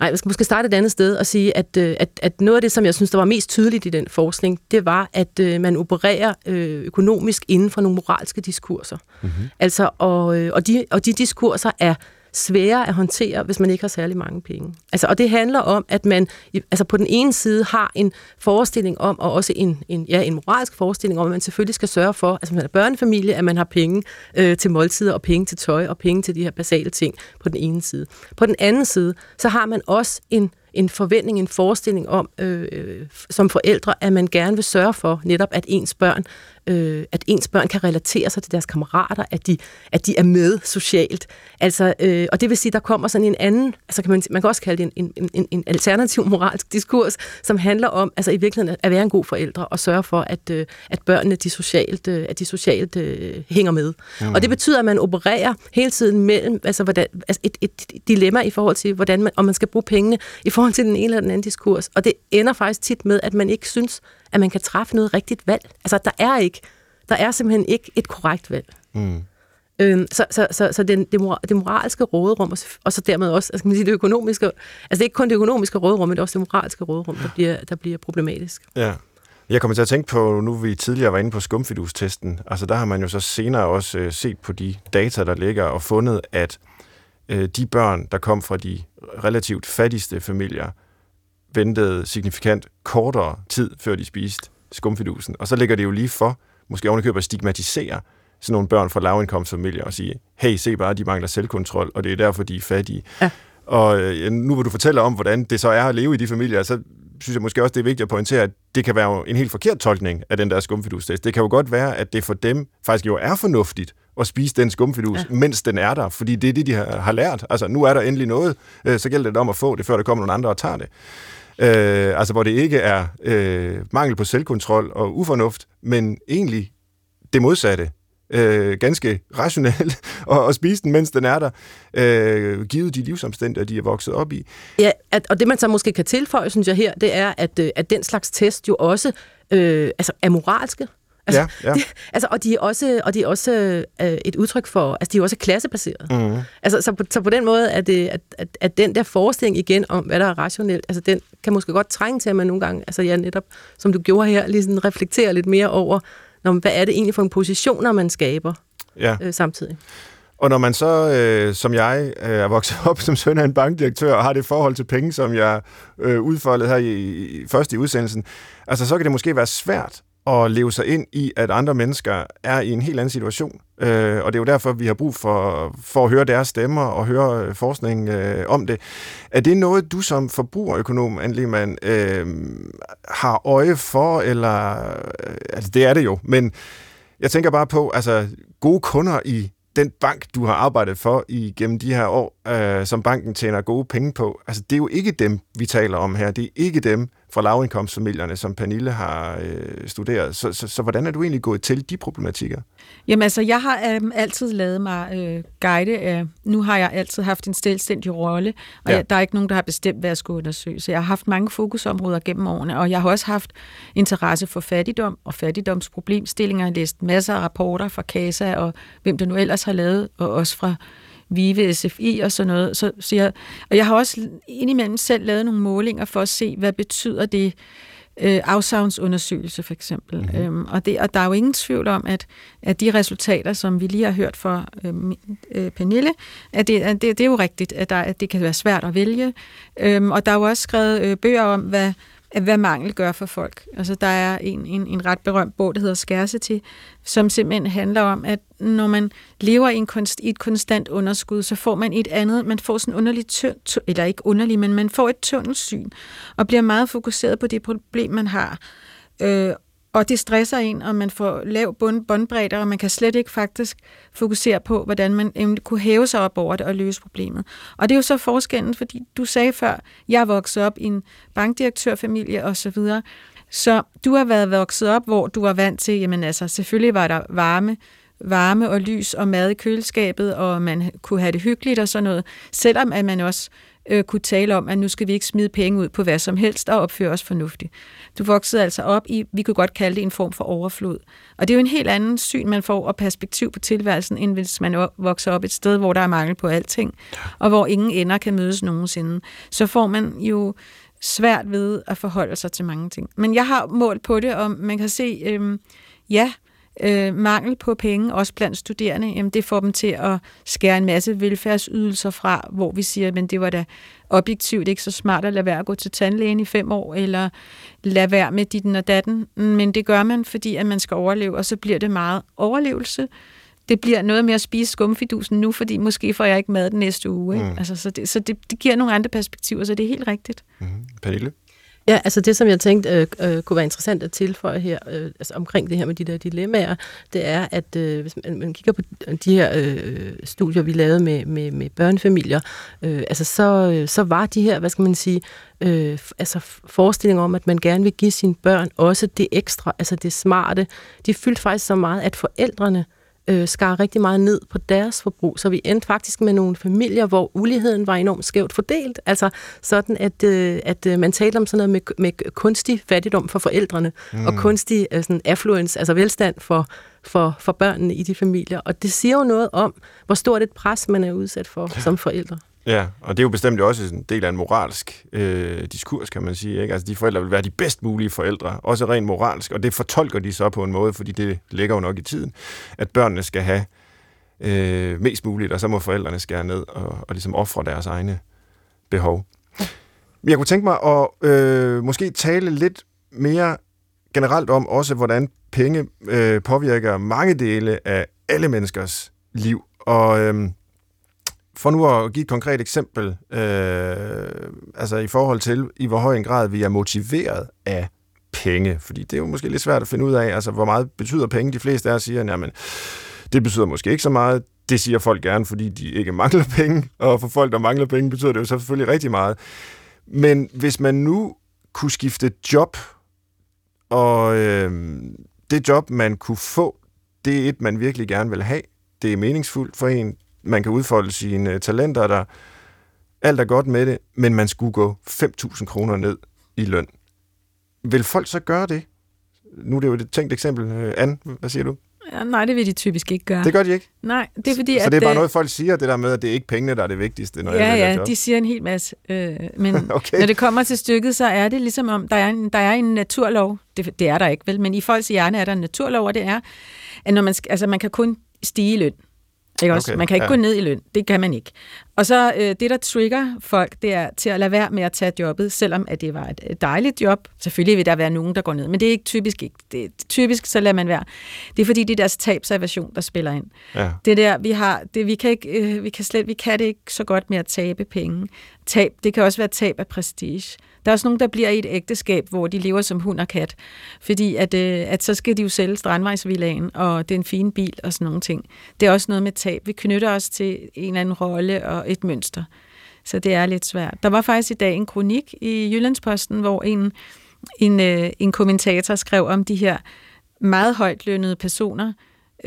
Nej, jeg skal måske starte et andet sted og sige, at, øh, at, at noget af det, som jeg synes, der var mest tydeligt i den forskning, det var, at øh, man opererer øh, økonomisk inden for nogle moralske diskurser. Mm-hmm. Altså, og, og, de, og de diskurser er sværere at håndtere, hvis man ikke har særlig mange penge. Altså, og det handler om, at man altså på den ene side har en forestilling om, og også en, en, ja, en moralsk forestilling om, at man selvfølgelig skal sørge for, altså man er børnefamilie, at man har penge øh, til måltider, og penge til tøj, og penge til de her basale ting på den ene side. På den anden side, så har man også en en forventning, en forestilling om, øh, øh som forældre, at man gerne vil sørge for netop, at ens børn øh, at ens børn kan relatere sig til deres kammerater, at de, at de er med socialt. Altså, øh, og det vil sige, der kommer sådan en anden, altså kan man, man kan også kalde det en, en, en, en alternativ moralsk diskurs, som handler om altså i virkeligheden at være en god forældre og sørge for, at, øh, at børnene de socialt, øh, at de socialt øh, hænger med. Mm. Og det betyder, at man opererer hele tiden mellem altså, hvordan, altså et, et dilemma i forhold til, hvordan man, om man skal bruge pengene i forhold til den ene eller den anden diskurs. Og det ender faktisk tit med, at man ikke synes, at man kan træffe noget rigtigt valg. Altså, der er ikke, der er simpelthen ikke et korrekt valg. Mm. Øhm, så så, så, så den, det, mor, det moralske råderum, og så, og så dermed også altså, man sige, det økonomiske, altså det er ikke kun det økonomiske råderum, men det er også det moralske råderum, der bliver, der bliver problematisk. Ja. Jeg kommer til at tænke på, nu vi tidligere var inde på skumfidustesten, altså der har man jo så senere også øh, set på de data, der ligger, og fundet, at øh, de børn, der kom fra de relativt fattigste familier, ventede signifikant kortere tid, før de spiste skumfidusen. Og så ligger det jo lige for, måske ovenikøbet at stigmatisere sådan nogle børn fra lavindkomstfamilier og sige, hey, se bare, de mangler selvkontrol, og det er derfor, de er fattige. Ja. Og øh, nu hvor du fortæller om, hvordan det så er at leve i de familier, så synes jeg måske også, det er vigtigt at pointere, at det kan være en helt forkert tolkning af den der skumfidustest. Det kan jo godt være, at det for dem faktisk jo er fornuftigt at spise den skumfidus, ja. mens den er der, fordi det er det, de har, har lært. Altså, nu er der endelig noget, øh, så gælder det om at få det, før der kommer nogle andre og tager det. Øh, altså, hvor det ikke er øh, mangel på selvkontrol og ufornuft, men egentlig det modsatte øh, ganske rationelt og, og spise den, mens den er der, øh, givet de livsomstændigheder, de er vokset op i. Ja, at, og det man så måske kan tilføje, synes jeg her, det er, at, øh, at den slags test jo også øh, altså er moralske. Altså, ja, ja. De, altså, og de er også, og de er også øh, et udtryk for, altså de er også klassebaseret. Mm. Altså, så, på, så på den måde er det, at, at, at den der forestilling igen om, hvad der er rationelt, altså den kan måske godt trænge til, at man nogle gange, altså ja, netop, som du gjorde her, lige sådan reflekterer lidt mere over, når, hvad er det egentlig for en positioner, man skaber ja. øh, samtidig. Og når man så, øh, som jeg, øh, er vokset op som søn af en bankdirektør, og har det forhold til penge, som jeg øh, udfoldede her i, i, først i udsendelsen, altså så kan det måske være svært at leve sig ind i, at andre mennesker er i en helt anden situation. Øh, og det er jo derfor, vi har brug for, for at høre deres stemmer og høre øh, forskning øh, om det. Er det noget, du som forbrugerøkonom, Anne Lehmann, øh, har øje for, eller... Øh, altså, det er det jo, men jeg tænker bare på, altså, gode kunder i den bank, du har arbejdet for igennem de her år, øh, som banken tjener gode penge på, altså det er jo ikke dem, vi taler om her. Det er ikke dem fra lavindkomstfamilierne, som Pernille har øh, studeret. Så, så, så hvordan er du egentlig gået til de problematikker? Jamen altså, jeg har øh, altid lavet mig øh, guide. Øh, nu har jeg altid haft en selvstændig rolle, og ja. jeg, der er ikke nogen, der har bestemt, hvad jeg skulle undersøge. Så jeg har haft mange fokusområder gennem årene, og jeg har også haft interesse for fattigdom og fattigdomsproblemstillinger. Jeg har læst masser af rapporter fra CASA og hvem der nu ellers har lavet, og også fra VIVE, SFI og sådan noget. Så, så jeg, og jeg har også indimellem selv lavet nogle målinger for at se, hvad betyder det øh, afsavnsundersøgelse for eksempel. Mm-hmm. Øhm, og, det, og der er jo ingen tvivl om, at, at de resultater, som vi lige har hørt fra øh, øh, Pernille, at det, at det, det er jo rigtigt, at, der, at det kan være svært at vælge. Øhm, og der er jo også skrevet øh, bøger om, hvad hvad mangel gør for folk. Altså, der er en, en, en ret berømt bog, der hedder Scarcity, som simpelthen handler om, at når man lever i, en konst, i et konstant underskud, så får man et andet, man får sådan underligt tynd, eller ikke underligt, men man får et tunnelsyn, og bliver meget fokuseret på det problem, man har. Øh, og det stresser en, og man får lav bund, bundbredder, og man kan slet ikke faktisk fokusere på, hvordan man kunne hæve sig op over det og løse problemet. Og det er jo så forskellen, fordi du sagde før, jeg er vokset op i en bankdirektørfamilie osv., så, videre. så du har været vokset op, hvor du var vant til, jamen altså, selvfølgelig var der varme, varme og lys og mad i køleskabet, og man kunne have det hyggeligt og sådan noget, selvom at man også øh, kunne tale om, at nu skal vi ikke smide penge ud på hvad som helst og opføre os fornuftigt. Du voksede altså op i, vi kunne godt kalde det en form for overflod. Og det er jo en helt anden syn, man får, og perspektiv på tilværelsen, end hvis man vokser op et sted, hvor der er mangel på alting, og hvor ingen ender kan mødes nogensinde. Så får man jo svært ved at forholde sig til mange ting. Men jeg har målt på det, og man kan se, øh, ja, øh, mangel på penge, også blandt studerende, jamen det får dem til at skære en masse velfærdsydelser fra, hvor vi siger, men det var da objektivt ikke så smart at lade være at gå til tandlægen i fem år, eller lade være med dit og datten, men det gør man, fordi at man skal overleve, og så bliver det meget overlevelse. Det bliver noget med at spise skumfidusen nu, fordi måske får jeg ikke mad den næste uge. Ikke? Mm. Altså, så det, så det, det giver nogle andre perspektiver, så det er helt rigtigt. Mm. Pernille? Ja, altså det, som jeg tænkte øh, øh, kunne være interessant at tilføje her, øh, altså omkring det her med de der dilemmaer, det er, at øh, hvis man, man kigger på de her øh, studier, vi lavede med, med, med børnefamilier, øh, altså så, øh, så var de her, hvad skal man sige, øh, altså forestillinger om, at man gerne vil give sine børn også det ekstra, altså det smarte, de fyldte faktisk så meget, at forældrene øh, skar rigtig meget ned på deres forbrug, så vi endte faktisk med nogle familier, hvor uligheden var enormt skævt fordelt, altså sådan, at, øh, at øh, man talte om sådan noget med, med kunstig fattigdom for forældrene, mm. og kunstig øh, sådan affluence, altså velstand for, for, for børnene i de familier, og det siger jo noget om, hvor stort et pres man er udsat for ja. som forældre. Ja, og det er jo bestemt også en del af en moralsk øh, diskurs, kan man sige. Ikke? Altså, de forældre vil være de bedst mulige forældre, også rent moralsk, og det fortolker de så på en måde, fordi det ligger jo nok i tiden, at børnene skal have øh, mest muligt, og så må forældrene skære ned og, og ligesom ofre deres egne behov. Jeg kunne tænke mig at øh, måske tale lidt mere generelt om også, hvordan penge øh, påvirker mange dele af alle menneskers liv. Og øh, for nu at give et konkret eksempel, øh, altså i forhold til, i hvor høj en grad vi er motiveret af penge, fordi det er jo måske lidt svært at finde ud af, altså hvor meget betyder penge. De fleste af os siger, jamen, det betyder måske ikke så meget. Det siger folk gerne, fordi de ikke mangler penge, og for folk, der mangler penge, betyder det jo så selvfølgelig rigtig meget. Men hvis man nu kunne skifte job, og øh, det job, man kunne få, det er et, man virkelig gerne vil have. Det er meningsfuldt for en. Man kan udfolde sine øh, talenter, der alt er godt med det, men man skulle gå 5.000 kroner ned i løn. Vil folk så gøre det? Nu er det jo et tænkt eksempel. Øh, Anne, hvad siger du? Ja, nej, det vil de typisk ikke gøre. Det gør de ikke? Nej, det er fordi, Så at... det er bare øh, noget, folk siger, det der med, at det er ikke pengene, der er det vigtigste, når jeg Ja, vælger ja, job. de siger en hel masse. Øh, men Okay. når det kommer til stykket, så er det ligesom om, der er en, der er en naturlov. Det, det er der ikke, vel? Men i folks hjerne er der en naturlov, og det er, at når man, altså, man kan kun stige i løn. Ikke også? Okay, Man kan ikke ja. gå ned i løn. Det kan man ikke. Og så øh, det, der trigger folk, det er til at lade være med at tage jobbet, selvom at det var et dejligt job. Selvfølgelig vil der være nogen, der går ned, men det er ikke typisk ikke. Det er typisk, så lader man være. Det er fordi, det er deres tabsaversion, der spiller ind. Ja. Det der, vi har, det, vi kan ikke, øh, vi kan slet, vi kan det ikke så godt med at tabe penge. Tab, det kan også være tab af prestige. Der er også nogen, der bliver i et ægteskab, hvor de lever som hund og kat, fordi at, øh, at så skal de jo sælge strandvejsvillagen, og det er en fin bil og sådan nogle ting. Det er også noget med tab. Vi knytter os til en eller anden rolle og et mønster. Så det er lidt svært. Der var faktisk i dag en kronik i Jyllandsposten, hvor en, en, øh, en kommentator skrev om de her meget højt lønnede personer,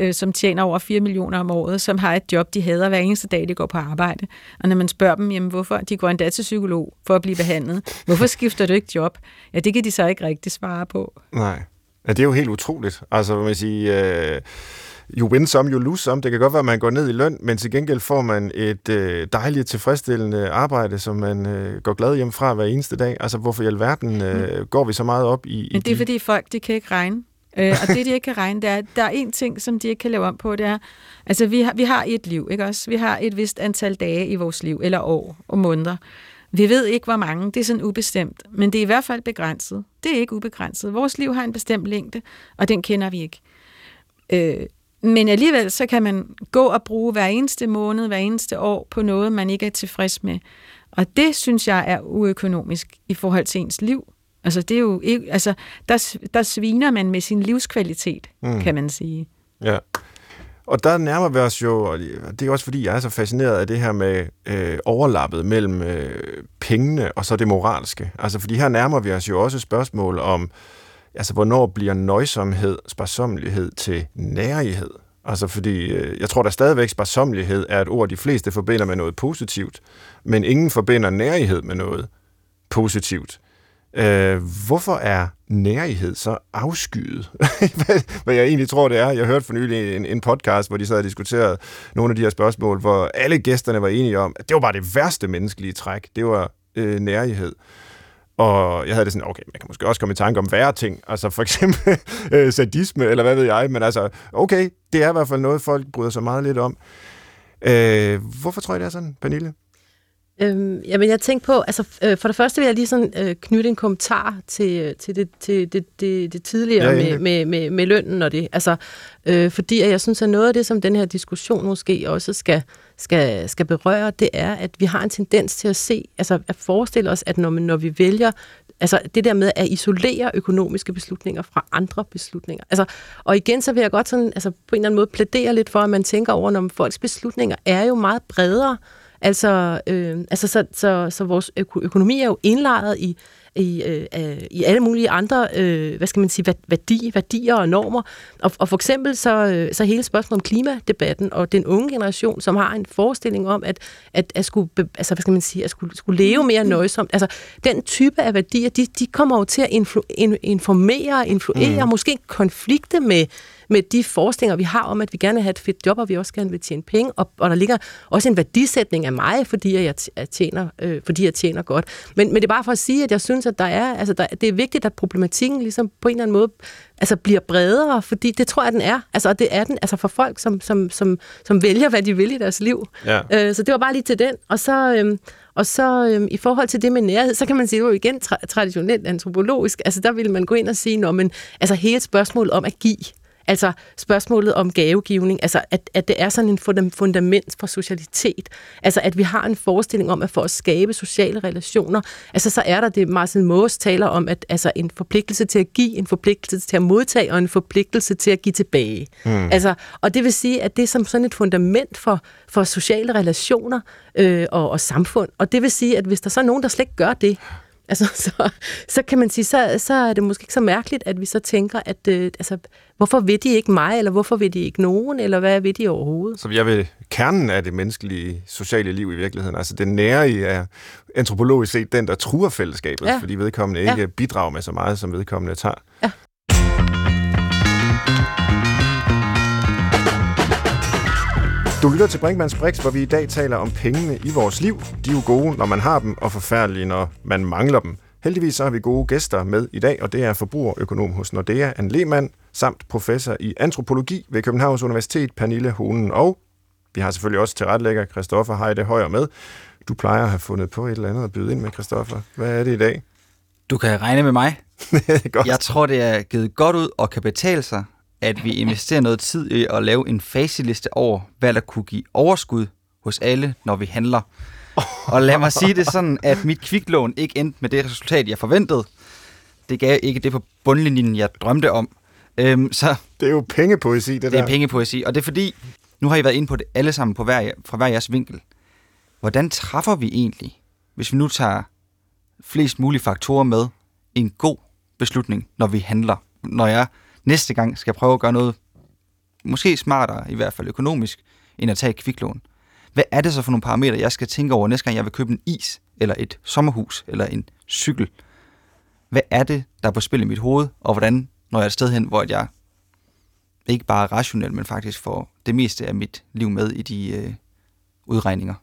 øh, som tjener over 4 millioner om året, som har et job, de hader hver eneste dag, de går på arbejde. Og når man spørger dem, jamen hvorfor, de går endda til psykolog for at blive behandlet. Hvorfor skifter du ikke job? Ja, det kan de så ikke rigtig svare på. Nej. Ja, det er jo helt utroligt. Altså, hvad man siger, øh, you win some, you lose some. Det kan godt være, at man går ned i løn, men til gengæld får man et øh, dejligt, tilfredsstillende arbejde, som man øh, går glad hjem fra hver eneste dag. Altså, hvorfor i alverden øh, går vi så meget op i... i Men det er de- fordi folk, de kan ikke regne. Øh, og det, de ikke kan regne, det er, der er en ting, som de ikke kan lave om på, det er, altså vi har, vi har et liv, ikke også? Vi har et vist antal dage i vores liv, eller år og måneder. Vi ved ikke, hvor mange. Det er sådan ubestemt. Men det er i hvert fald begrænset. Det er ikke ubegrænset. Vores liv har en bestemt længde, og den kender vi ikke. Øh, men alligevel, så kan man gå og bruge hver eneste måned, hver eneste år på noget, man ikke er tilfreds med. Og det, synes jeg, er uøkonomisk i forhold til ens liv. Altså, det er jo ikke, altså, der, der sviner man med sin livskvalitet, mm. kan man sige. Ja. Og der nærmer vi os jo, og det er også fordi, jeg er så fascineret af det her med øh, overlappet mellem øh, pengene og så det moralske. Altså, fordi her nærmer vi os jo også spørgsmål om, altså, hvornår bliver nøjsomhed, sparsommelighed til nærighed? Altså, fordi øh, jeg tror, der stadigvæk sparsommelighed er et ord, de fleste forbinder med noget positivt, men ingen forbinder nærighed med noget positivt. Øh, hvorfor er nærighed så afskyet? hvad, hvad jeg egentlig tror, det er. Jeg hørte for nylig en, en podcast, hvor de sad og diskuterede nogle af de her spørgsmål, hvor alle gæsterne var enige om, at det var bare det værste menneskelige træk. Det var øh, nærighed. Og jeg havde det sådan, okay, man kan måske også komme i tanke om værre ting, altså for eksempel øh, sadisme, eller hvad ved jeg, men altså, okay, det er i hvert fald noget, folk bryder sig meget lidt om. Øh, hvorfor tror jeg, det er sådan, Pernille? Øhm, jamen, jeg tænkte på, altså øh, for det første vil jeg lige sådan øh, knytte en kommentar til, øh, til, det, til det, det, det tidligere Ja, med, med, med, med lønnen og det. Altså, øh, fordi jeg synes, at noget af det, som den her diskussion måske også skal, skal, skal berøre, det er, at vi har en tendens til at se, altså at forestille os, at når, når vi vælger Altså det der med at isolere økonomiske beslutninger fra andre beslutninger. Altså, og igen, så vil jeg godt sådan, altså på en eller anden måde plædere lidt for, at man tænker over, når folks beslutninger er jo meget bredere. Altså, øh, altså så, så, så vores øko- økonomi er jo indlejret i i, øh, i alle mulige andre, øh, hvad skal man sige, værdi, værdier og normer. Og, og for eksempel så, øh, så hele spørgsmålet om klimadebatten og den unge generation, som har en forestilling om, at, at, at skulle, altså, hvad skal man sige, at skulle, skulle leve mere nøjsomt. Altså, den type af værdier, de, de kommer jo til at influ, in, informere, influere, mm. måske konflikte med med de forestillinger, vi har om, at vi gerne vil have et fedt job, og vi også gerne vil tjene penge, og, og der ligger også en værdisætning af mig, fordi jeg, tjener, øh, fordi jeg tjener godt. Men, men det er bare for at sige, at jeg synes, at der er, altså der, det er vigtigt, at problematikken ligesom på en eller anden måde altså bliver bredere, fordi det tror jeg, den er. Altså, og det er den altså for folk, som, som, som, som vælger, hvad de vil i deres liv. Ja. Øh, så det var bare lige til den. Og så, øhm, og så øhm, i forhold til det med nærhed, så kan man sige, jo igen tra- traditionelt antropologisk. Altså, der ville man gå ind og sige, når man, altså hele spørgsmålet om at give, Altså spørgsmålet om gavegivning, altså at, at det er sådan en fundament for socialitet. Altså at vi har en forestilling om, at for at skabe sociale relationer, altså så er der det, Marcel Moos taler om, at altså en forpligtelse til at give, en forpligtelse til at modtage og en forpligtelse til at give tilbage. Mm. Altså, og det vil sige, at det er som sådan et fundament for, for sociale relationer øh, og, og samfund. Og det vil sige, at hvis der så er nogen, der slet ikke gør det, Altså, så, så kan man sige, så, så er det måske ikke så mærkeligt, at vi så tænker, at øh, altså, hvorfor ved de ikke mig, eller hvorfor ved de ikke nogen, eller hvad ved de overhovedet? Så jeg vil kernen af det menneskelige sociale liv i virkeligheden, altså det nære i er antropologisk set den, der truer fællesskabet, ja. fordi vedkommende ikke ja. bidrager med så meget, som vedkommende tager. Ja. Du lytter til Brinkmanns Brix, hvor vi i dag taler om pengene i vores liv. De er jo gode, når man har dem, og forfærdelige, når man mangler dem. Heldigvis så har vi gode gæster med i dag, og det er forbrugerøkonom hos Nordea, Anne Lehmann, samt professor i antropologi ved Københavns Universitet, Pernille Honen, og vi har selvfølgelig også tilrettelægger Christoffer Heide Højer med. Du plejer at have fundet på et eller andet at byde ind med, Christoffer. Hvad er det i dag? Du kan regne med mig. godt. Jeg tror, det er givet godt ud og kan betale sig at vi investerer noget tid i at lave en faseliste over, hvad der kunne give overskud hos alle, når vi handler. Og lad mig sige det sådan, at mit kviklån ikke endte med det resultat, jeg forventede. Det gav ikke det på bundlinjen, jeg drømte om. Øhm, så det er jo pengepoesi, det, det der. Det er pengepoesi, og det er fordi, nu har I været inde på det alle sammen på hver, fra hver jeres vinkel. Hvordan træffer vi egentlig, hvis vi nu tager flest mulige faktorer med, en god beslutning, når vi handler? Når jeg næste gang skal prøve at gøre noget, måske smartere, i hvert fald økonomisk, end at tage et kviklån. Hvad er det så for nogle parametre, jeg skal tænke over næste gang, jeg vil købe en is, eller et sommerhus, eller en cykel? Hvad er det, der er på spil i mit hoved, og hvordan når jeg er et sted hen, hvor jeg ikke bare er rationel, men faktisk får det meste af mit liv med i de øh, udregninger?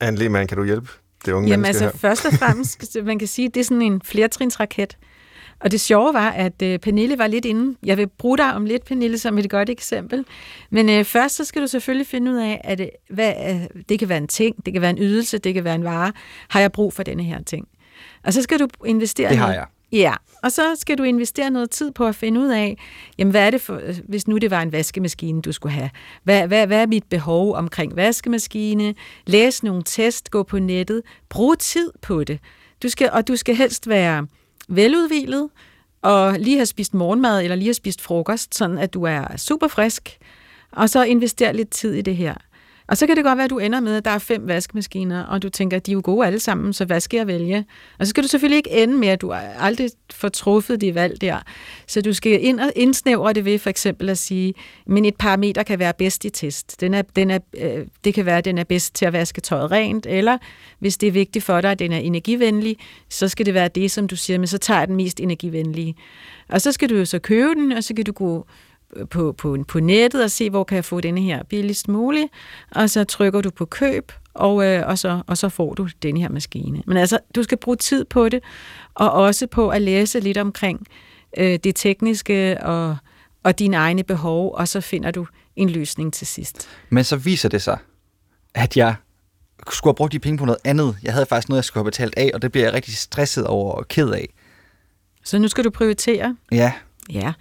Anne Lehmann, kan du hjælpe det unge Jamen altså, her? først og fremmest, man kan sige, det er sådan en flertrinsraket. Og det sjove var, at øh, Pernille var lidt inde. Jeg vil bruge dig om lidt, Pernille, som et godt eksempel. Men øh, først så skal du selvfølgelig finde ud af, at øh, hvad, øh, det kan være en ting, det kan være en ydelse, det kan være en vare. Har jeg brug for denne her ting? Og så skal du investere... Det har jeg. Ja, og så skal du investere noget tid på at finde ud af, jamen hvad er det for, hvis nu det var en vaskemaskine, du skulle have. Hvad, hvad, hvad er mit behov omkring vaskemaskine? Læs nogle test, gå på nettet, brug tid på det. Du skal, og du skal helst være veludvilet, og lige har spist morgenmad, eller lige har spist frokost, sådan at du er super frisk, og så investere lidt tid i det her. Og så kan det godt være, at du ender med, at der er fem vaskemaskiner, og du tænker, at de er jo gode alle sammen, så hvad skal jeg vælge? Og så skal du selvfølgelig ikke ende med, at du aldrig får truffet de valg der. Så du skal ind og indsnævre det ved for eksempel at sige, men et parameter kan være bedst i test. Den er, den er, øh, det kan være, at den er bedst til at vaske tøjet rent, eller hvis det er vigtigt for dig, at den er energivenlig, så skal det være det, som du siger, men så tager jeg den mest energivenlige. Og så skal du jo så købe den, og så kan du gå på, på, på nettet og se, hvor kan jeg få denne her billigst muligt, og så trykker du på køb, og, øh, og, så, og så får du denne her maskine. Men altså, du skal bruge tid på det, og også på at læse lidt omkring øh, det tekniske og, og dine egne behov, og så finder du en løsning til sidst. Men så viser det sig, at jeg skulle have brugt de penge på noget andet. Jeg havde faktisk noget, jeg skulle have betalt af, og det bliver jeg rigtig stresset over og ked af. Så nu skal du prioritere? Ja, Ja,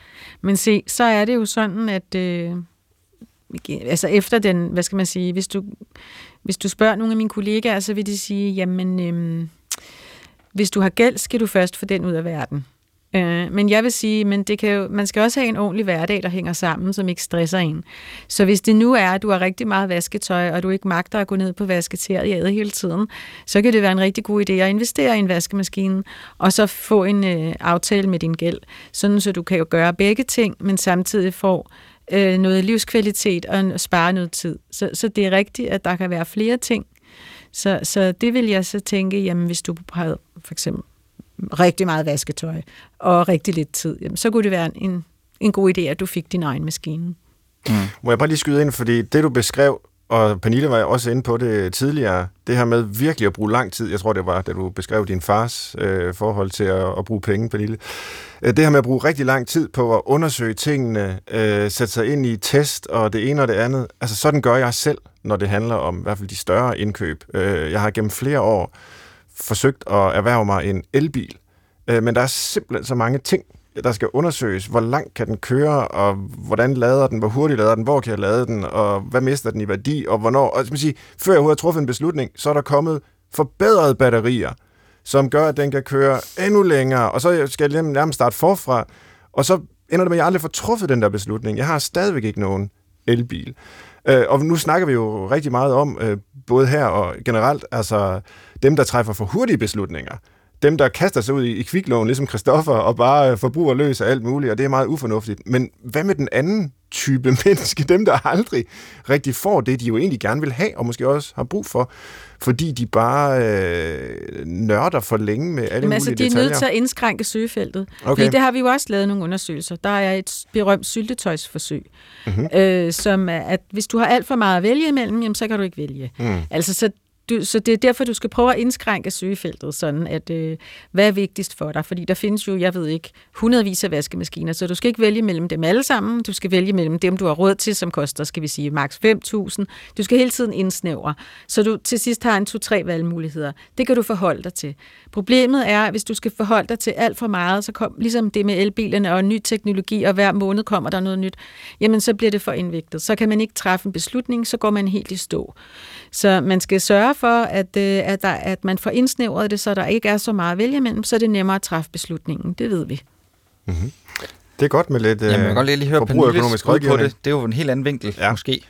men se, så er det jo sådan, at øh, altså efter den, hvad skal man sige, hvis du, hvis du spørger nogle af mine kollegaer, så vil de sige, jamen, øh, hvis du har gæld, skal du først få den ud af verden. Øh, men jeg vil sige, men det kan jo, man skal også have en ordentlig hverdag, der hænger sammen, som ikke stresser en. Så hvis det nu er, at du har rigtig meget vasketøj, og du ikke magter at gå ned på vasketeriet hele tiden, så kan det være en rigtig god idé at investere i en vaskemaskine, og så få en øh, aftale med din gæld, sådan så du kan jo gøre begge ting, men samtidig får øh, noget livskvalitet og spare noget tid. Så, så det er rigtigt, at der kan være flere ting. Så, så det vil jeg så tænke, jamen hvis du har for eksempel rigtig meget vasketøj og rigtig lidt tid, jamen, så kunne det være en, en god idé, at du fik din egen maskine. Mm. Må jeg bare lige skyde ind, fordi det du beskrev, og Pernille var også inde på det tidligere, det her med virkelig at bruge lang tid, jeg tror det var, da du beskrev din fars øh, forhold til at, at bruge penge, Pernille. Øh, det her med at bruge rigtig lang tid på at undersøge tingene, øh, sætte sig ind i test og det ene og det andet, altså sådan gør jeg selv, når det handler om i hvert fald de større indkøb. Øh, jeg har gennem flere år forsøgt at erhverve mig en elbil, øh, men der er simpelthen så mange ting, der skal undersøges. Hvor langt kan den køre, og hvordan lader den, hvor hurtigt lader den, hvor kan jeg lade den, og hvad mister den i værdi, og hvornår. Og man sige, før jeg har truffet en beslutning, så er der kommet forbedrede batterier, som gør, at den kan køre endnu længere, og så skal jeg nærmest starte forfra, og så ender det med, at jeg aldrig får truffet den der beslutning. Jeg har stadigvæk ikke nogen elbil. Øh, og nu snakker vi jo rigtig meget om, øh, både her og generelt, altså dem, der træffer for hurtige beslutninger dem, der kaster sig ud i, i kviklån, ligesom Christoffer, og bare øh, forbruger løs af alt muligt, og det er meget ufornuftigt. Men hvad med den anden type menneske, dem der aldrig rigtig får det, de jo egentlig gerne vil have, og måske også har brug for, fordi de bare øh, nørder for længe med alle Men mulige altså, de er detaljer. nødt til at indskrænke søgefeltet. Okay. Fordi det har vi jo også lavet nogle undersøgelser. Der er et berømt syltetøjsforsøg, mm-hmm. øh, som er, at hvis du har alt for meget at vælge imellem, jamen, så kan du ikke vælge. Mm. Altså, så du, så det er derfor, du skal prøve at indskrænke søgefeltet, sådan at, øh, hvad er vigtigst for dig? Fordi der findes jo, jeg ved ikke, hundredvis af vaskemaskiner, så du skal ikke vælge mellem dem alle sammen. Du skal vælge mellem dem, du har råd til, som koster, skal vi sige, maks 5.000. Du skal hele tiden indsnævre, så du til sidst har en to-tre valgmuligheder. Det kan du forholde dig til. Problemet er, at hvis du skal forholde dig til alt for meget, så kom, ligesom det med elbilerne og ny teknologi, og hver måned kommer der noget nyt, jamen så bliver det for indviklet. Så kan man ikke træffe en beslutning, så går man helt i stå. Så man skal sørge for, at, øh, at, der, at man får indsnævret det, så der ikke er så meget at vælge imellem, så er det nemmere at træffe beslutningen. Det ved vi. Mm-hmm. Det er godt med lidt Jamen, jeg kan godt lige høre på det. Det er jo en helt anden vinkel, ja. måske.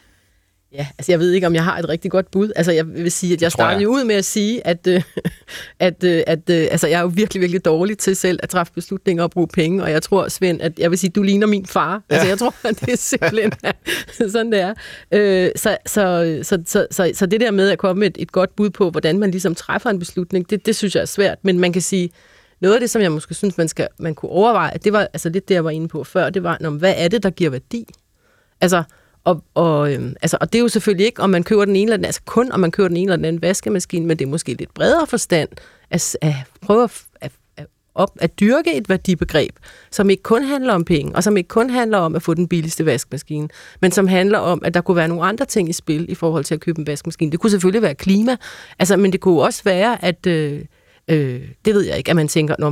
Ja, altså jeg ved ikke, om jeg har et rigtig godt bud. Altså jeg vil sige, at jeg startede jeg. ud med at sige, at, øh, at, øh, at øh, altså, jeg er jo virkelig, virkelig dårlig til selv at træffe beslutninger og bruge penge, og jeg tror, Svend, at jeg vil sige, at du ligner min far. Ja. Altså jeg tror, at det er simpelthen sådan, det er. Øh, så, så, så, så, så, så det der med at komme med et, et godt bud på, hvordan man ligesom træffer en beslutning, det, det synes jeg er svært, men man kan sige, noget af det, som jeg måske synes, man, skal, man kunne overveje, det var altså lidt det, jeg var inde på før, det var, hvad er det, der giver værdi? Altså, og, og, øhm, altså, og det er jo selvfølgelig ikke, om man køber den ene eller den, altså kun om man køber den ene eller den anden vaskemaskine, men det er måske lidt bredere forstand at, at prøve at, at, at, op, at dyrke et værdibegreb, som ikke kun handler om penge, og som ikke kun handler om at få den billigste vaskemaskine, men som handler om, at der kunne være nogle andre ting i spil i forhold til at købe en vaskemaskine. Det kunne selvfølgelig være klima, altså, men det kunne også være, at... Øh, Øh, det ved jeg ikke, at man tænker, når,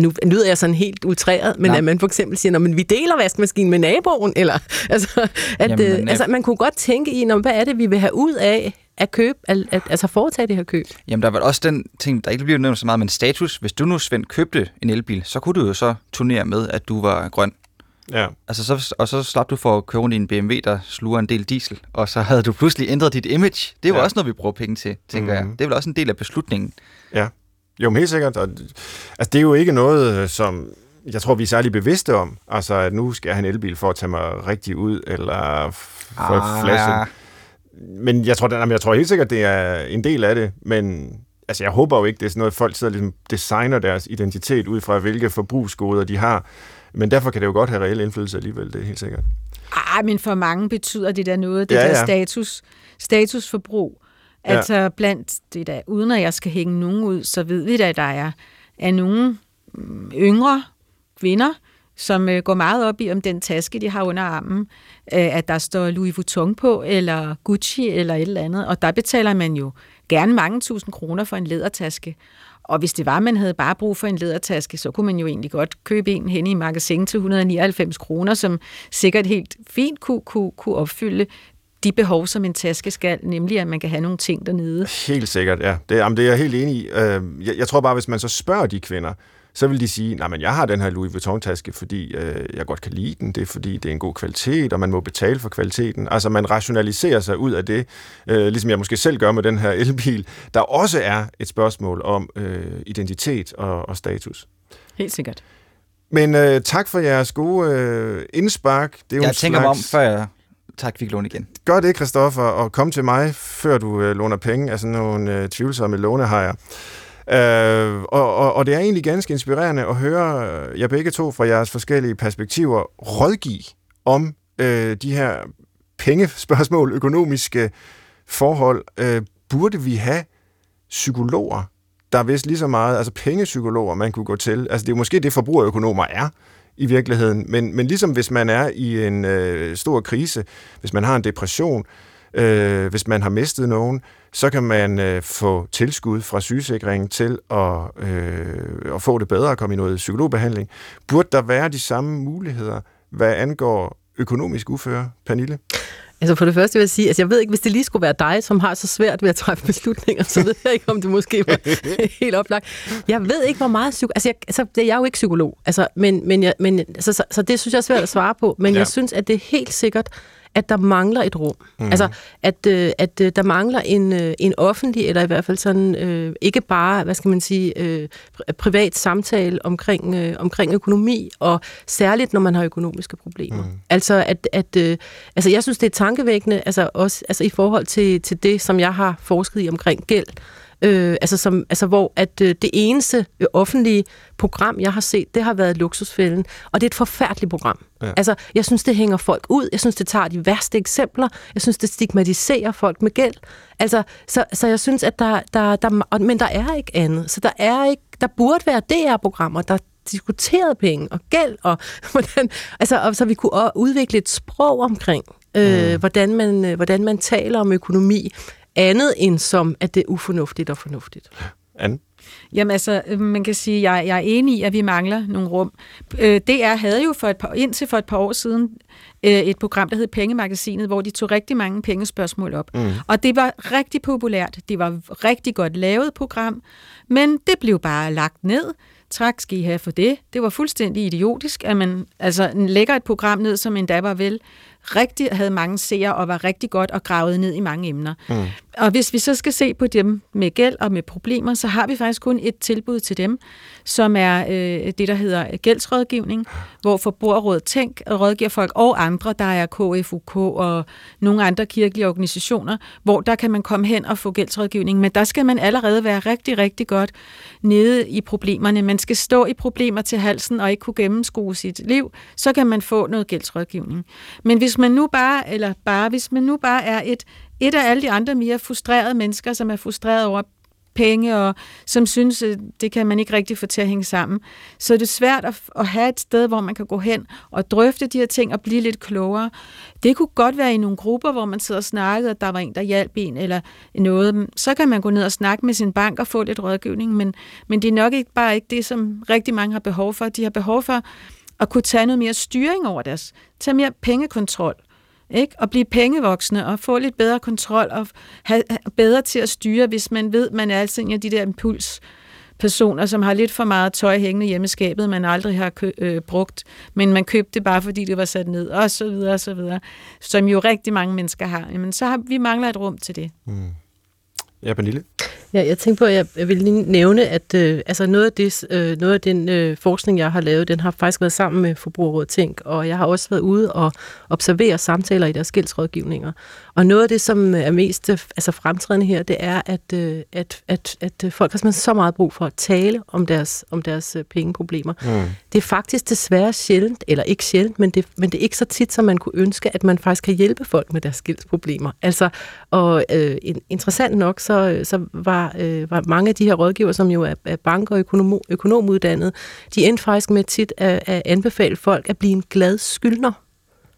nu lyder jeg sådan helt utræret, men ja. at man for eksempel siger, når vi deler vaskemaskinen med naboen, eller altså, at, Jamen, øh, altså, man kunne godt tænke i, når, hvad er det, vi vil have ud af at købe, at, at, altså foretage det her køb. Jamen, der var også den ting, der ikke bliver nævnt så meget, men status. Hvis du nu, Svend, købte en elbil, så kunne du jo så turnere med, at du var grøn. Ja. Altså, så, og så slap du for at købe en BMW, der sluger en del diesel, og så havde du pludselig ændret dit image. Det er jo ja. også noget, vi bruger penge til, tænker mm-hmm. jeg. Det er vel også en del af beslutningen. Ja. Jo, men helt sikkert. Og, altså, det er jo ikke noget, som jeg tror, vi er særlig bevidste om. Altså, at nu skal jeg have en elbil for at tage mig rigtig ud, eller for ah, flashe. Ja. Men jeg tror, jamen, jeg tror helt sikkert, det er en del af det, men altså, jeg håber jo ikke, det er sådan noget, folk sidder og ligesom designer deres identitet ud fra, hvilke forbrugsgoder de har. Men derfor kan det jo godt have reel indflydelse alligevel, det er helt sikkert. Ah, men for mange betyder det der noget, det ja, der ja. status, statusforbrug. Ja. Altså blandt det der, uden at jeg skal hænge nogen ud, så ved vi da, at der er, er nogle mm, yngre kvinder, som øh, går meget op i, om den taske, de har under armen, øh, at der står Louis Vuitton på, eller Gucci, eller et eller andet. Og der betaler man jo gerne mange tusind kroner for en lædertaske. Og hvis det var, at man havde bare brug for en lædertaske, så kunne man jo egentlig godt købe en hen i magasin til 199 kroner, som sikkert helt fint kunne, kunne, kunne opfylde de behov, som en taske skal, nemlig at man kan have nogle ting dernede. Helt sikkert, ja. Det, jamen, det er jeg helt enig i. Øh, jeg, jeg tror bare, hvis man så spørger de kvinder, så vil de sige, nej, men jeg har den her Louis Vuitton-taske, fordi øh, jeg godt kan lide den, det er fordi, det er en god kvalitet, og man må betale for kvaliteten. Altså, man rationaliserer sig ud af det, øh, ligesom jeg måske selv gør med den her elbil, der også er et spørgsmål om øh, identitet og, og status. Helt sikkert. Men øh, tak for jeres gode øh, indspark. Det er jeg tænker slags... mig om, før jeg tager kviklån igen. Gør det, Christoffer, og kom til mig, før du øh, låner penge af sådan nogle øh, tvivlsomme lånehajer. Øh, og, og, og det er egentlig ganske inspirerende at høre øh, jer begge to fra jeres forskellige perspektiver rådgive om øh, de her pengespørgsmål, økonomiske forhold. Øh, burde vi have psykologer, der vidste lige så meget, altså pengepsykologer, man kunne gå til? Altså det er måske det, forbrugerøkonomer er i virkeligheden, men, men ligesom hvis man er i en øh, stor krise, hvis man har en depression, øh, hvis man har mistet nogen, så kan man øh, få tilskud fra sygesikringen til at, øh, at få det bedre og komme i noget psykologbehandling. Burde der være de samme muligheder, hvad angår økonomisk uføre, Pernille? Altså for det første vil jeg sige, at altså jeg ved ikke, hvis det lige skulle være dig, som har så svært ved at træffe beslutninger, så ved jeg ikke, om det måske var helt oplagt. Jeg ved ikke, hvor meget psyko... Altså jeg, altså, jeg er jo ikke psykolog, altså, men, men, jeg, men altså, så, så det synes jeg er svært at svare på, men ja. jeg synes, at det er helt sikkert, at der mangler et rum. Mm. Altså, at, øh, at øh, der mangler en, øh, en offentlig, eller i hvert fald sådan, øh, ikke bare, hvad skal man sige, øh, privat samtale omkring, øh, omkring økonomi, og særligt, når man har økonomiske problemer. Mm. Altså, at, at øh, altså, jeg synes, det er tankevækkende, altså, også altså, i forhold til, til det, som jeg har forsket i omkring gæld, Øh, altså, som, altså hvor at øh, det eneste øh, offentlige program, jeg har set, det har været Luksusfælden. Og det er et forfærdeligt program. Ja. Altså, jeg synes, det hænger folk ud. Jeg synes, det tager de værste eksempler. Jeg synes, det stigmatiserer folk med gæld. Altså, så, så jeg synes, at der, der, der... Men der er ikke andet. Så der er ikke... Der burde være DR-programmer, der diskuterede penge og gæld, og hvordan, altså, og så vi kunne udvikle et sprog omkring, øh, mm. hvordan, man, øh, hvordan man taler om økonomi, andet end som, at det er ufornuftigt og fornuftigt. Anne? Jamen altså, øh, man kan sige, jeg, jeg er enig i, at vi mangler nogle rum. Øh, DR havde jo for et par, indtil for et par år siden øh, et program, der hed Pengemagasinet, hvor de tog rigtig mange pengespørgsmål op. Mm. Og det var rigtig populært. Det var rigtig godt lavet program, men det blev bare lagt ned. Tak skal I have for det. Det var fuldstændig idiotisk, at man altså, lægger et program ned, som endda var vel rigtig havde mange seere og var rigtig godt og gravet ned i mange emner. Mm. Og hvis vi så skal se på dem med gæld og med problemer, så har vi faktisk kun et tilbud til dem, som er øh, det, der hedder gældsrådgivning, hvor Forbrugerrådet Tænk rådgiver folk og andre, der er KFUK og nogle andre kirkelige organisationer, hvor der kan man komme hen og få gældsrådgivning. Men der skal man allerede være rigtig, rigtig godt nede i problemerne. Man skal stå i problemer til halsen og ikke kunne gennemskue sit liv, så kan man få noget gældsrådgivning. Men hvis man nu bare, eller bare, hvis man nu bare er et, et af alle de andre mere frustrerede mennesker, som er frustreret over penge, og som synes, at det kan man ikke rigtig få til at hænge sammen. Så er det svært at, at have et sted, hvor man kan gå hen og drøfte de her ting og blive lidt klogere. Det kunne godt være i nogle grupper, hvor man sidder og snakker, at der var en, der hjalp en eller noget. Så kan man gå ned og snakke med sin bank og få lidt rådgivning, men, men det er nok ikke bare ikke det, som rigtig mange har behov for. De har behov for at kunne tage noget mere styring over deres, tage mere pengekontrol, ikke? Og blive pengevoksne og få lidt bedre kontrol og have bedre til at styre, hvis man ved, man er altså en af de der impuls personer, som har lidt for meget tøj hængende hjemme i skabet, man aldrig har kø- øh, brugt, men man købte det bare, fordi det var sat ned, og så videre, og så videre, som jo rigtig mange mennesker har. Jamen, så har vi mangler et rum til det. Mm. Ja, Pernille? Ja, jeg tænkte på, at jeg, jeg vil lige nævne, at øh, altså noget, af det, øh, noget af den øh, forskning, jeg har lavet, den har faktisk været sammen med Forbrugerrådet Tænk, og jeg har også været ude og observere samtaler i deres gældsrådgivninger. Og noget af det, som er mest altså fremtrædende her, det er, at, øh, at, at, at folk har så meget brug for at tale om deres, om deres øh, pengeproblemer. Mm. Det er faktisk desværre sjældent, eller ikke sjældent, men det, men det er ikke så tit, som man kunne ønske, at man faktisk kan hjælpe folk med deres gældsproblemer. Altså, og øh, interessant nok, så, så var, øh, var mange af de her rådgiver, som jo er, er bank- og økonom, økonomuddannede, de endte faktisk med tit at, at anbefale folk at blive en glad skyldner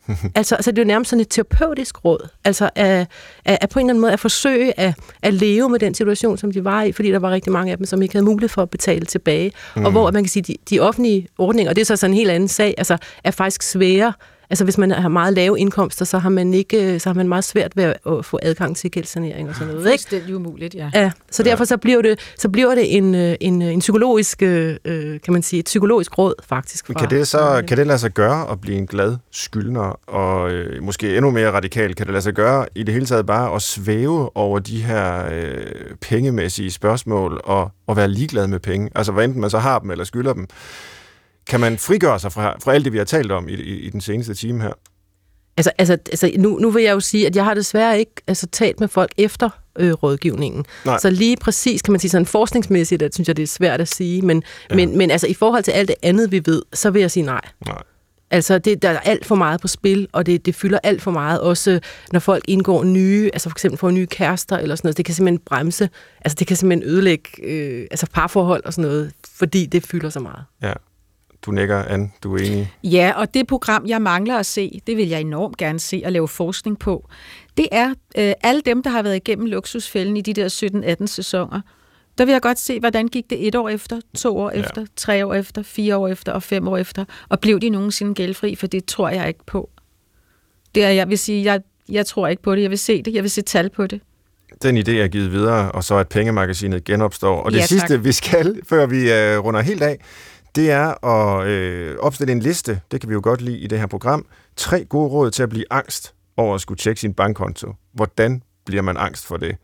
altså, altså, det er jo nærmest sådan et terapeutisk råd. Altså, at, at, at på en eller anden måde at forsøge at, at leve med den situation, som de var i, fordi der var rigtig mange af dem, som ikke havde mulighed for at betale tilbage. Mm. Og hvor man kan sige, de, de offentlige ordninger, og det er så sådan en helt anden sag, altså, er faktisk svære Altså hvis man har meget lave indkomster, så har man ikke så har man meget svært ved at få adgang til gældssanering og sådan noget. Ikke? Fuldstændig umuligt, ja. Ja, så derfor så bliver det, så bliver det en, øh, en, en psykologisk, øh, kan man sige, et psykologisk råd faktisk. Fra, kan det så kan det lade sig gøre at blive en glad skyldner, og øh, måske endnu mere radikalt, kan det lade sig gøre i det hele taget bare at svæve over de her øh, pengemæssige spørgsmål og, og være ligeglad med penge? Altså hvad enten man så har dem eller skylder dem. Kan man frigøre sig fra, fra alt det, vi har talt om i, i, i den seneste time her? Altså, altså, altså nu, nu vil jeg jo sige, at jeg har desværre ikke altså, talt med folk efter øh, rådgivningen. Nej. Så lige præcis, kan man sige sådan forskningsmæssigt, at synes jeg, det er svært at sige, men, ja. men, men altså i forhold til alt det andet, vi ved, så vil jeg sige nej. Nej. Altså, det, der er alt for meget på spil, og det, det fylder alt for meget, også når folk indgår nye, altså for eksempel får nye kærester eller sådan noget, det kan simpelthen bremse, altså det kan simpelthen ødelægge øh, altså parforhold og sådan noget, fordi det fylder så meget. Ja. Du nikker, an, du er enig? Ja, og det program, jeg mangler at se, det vil jeg enormt gerne se og lave forskning på, det er øh, alle dem, der har været igennem luksusfælden i de der 17-18 sæsoner. Der vil jeg godt se, hvordan gik det et år efter, to år ja. efter, tre år efter, fire år efter og fem år efter, og blev de nogensinde gældfri, for det tror jeg ikke på. Det er, jeg vil sige, jeg, jeg tror ikke på det. Jeg vil se det. Jeg vil se tal på det. Den idé er givet videre, og så at pengemagasinet genopstår. Og det ja, sidste, vi skal, før vi øh, runder helt af, det er at øh, opstille en liste, det kan vi jo godt lide i det her program, tre gode råd til at blive angst over at skulle tjekke sin bankkonto. Hvordan bliver man angst for det?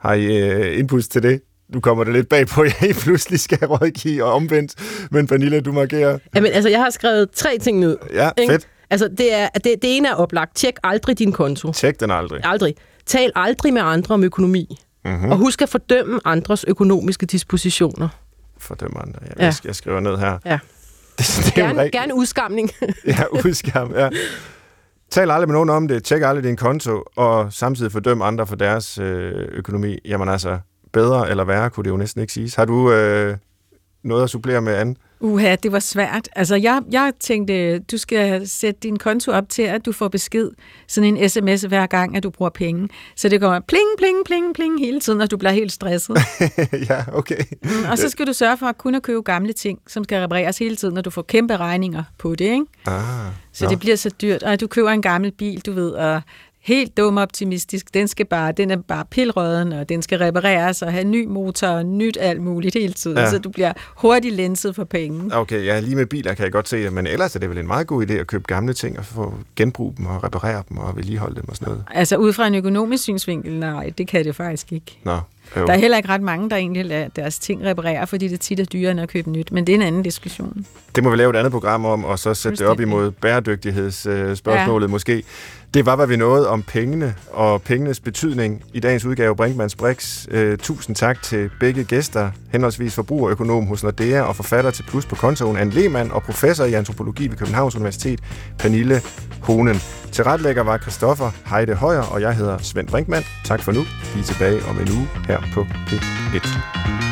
Har I øh, impuls til det? Nu kommer det lidt bag på, at jeg pludselig skal rådgive og omvendt, men Pernille, du markerer. Jamen, altså, jeg har skrevet tre ting ned. Ja, ikke? fedt. Altså, det, er, det, det ene er oplagt. Tjek aldrig din konto. Tjek den aldrig. Aldrig. Tal aldrig med andre om økonomi. Mm-hmm. Og husk at fordømme andres økonomiske dispositioner fordømme andre. Jeg, ja. jeg skriver ned her. Ja. Det, det er gerne, gerne udskamning. ja, udskam, ja. Tal aldrig med nogen om det, tjek aldrig din konto, og samtidig fordøm andre for deres øh, økonomi. Jamen altså, bedre eller værre kunne det jo næsten ikke siges. Har du øh, noget at supplere med, Anne? Uha, det var svært. Altså, jeg, jeg tænkte, du skal sætte din konto op til, at du får besked, sådan en sms hver gang, at du bruger penge. Så det går pling, pling, pling, pling hele tiden, og du bliver helt stresset. ja, okay. Mm, og så skal du sørge for at kunne købe gamle ting, som skal repareres hele tiden, når du får kæmpe regninger på det, ikke? Ah, så no. det bliver så dyrt. Og du køber en gammel bil, du ved, og helt dum optimistisk. Den skal bare, den er bare pilrøden, og den skal repareres og have ny motor og nyt alt muligt hele tiden, ja. så du bliver hurtigt lenset for penge. Okay, ja, lige med biler kan jeg godt se det, men ellers er det vel en meget god idé at købe gamle ting og få genbrug dem og reparere dem og vedligeholde dem og sådan noget. Altså ud fra en økonomisk synsvinkel, nej, det kan det faktisk ikke. Nå, jo. Der er heller ikke ret mange, der egentlig lader deres ting reparere, fordi det tit er dyrere end at købe nyt, men det er en anden diskussion. Det må vi lave et andet program om, og så sætte det op imod bæredygtighedsspørgsmålet ja. måske. Det var, hvad vi nåede om pengene og pengenes betydning i dagens udgave Brinkmanns Brix. Øh, tusind tak til begge gæster, henholdsvis forbrugerøkonom hos Nordea og forfatter til Plus på kontoen, Anne Lehmann og professor i antropologi ved Københavns Universitet, Pernille Honen. Til retlægger var Christoffer Heide Højer, og jeg hedder Svend Brinkmann. Tak for nu. Vi er tilbage om en uge her på P1.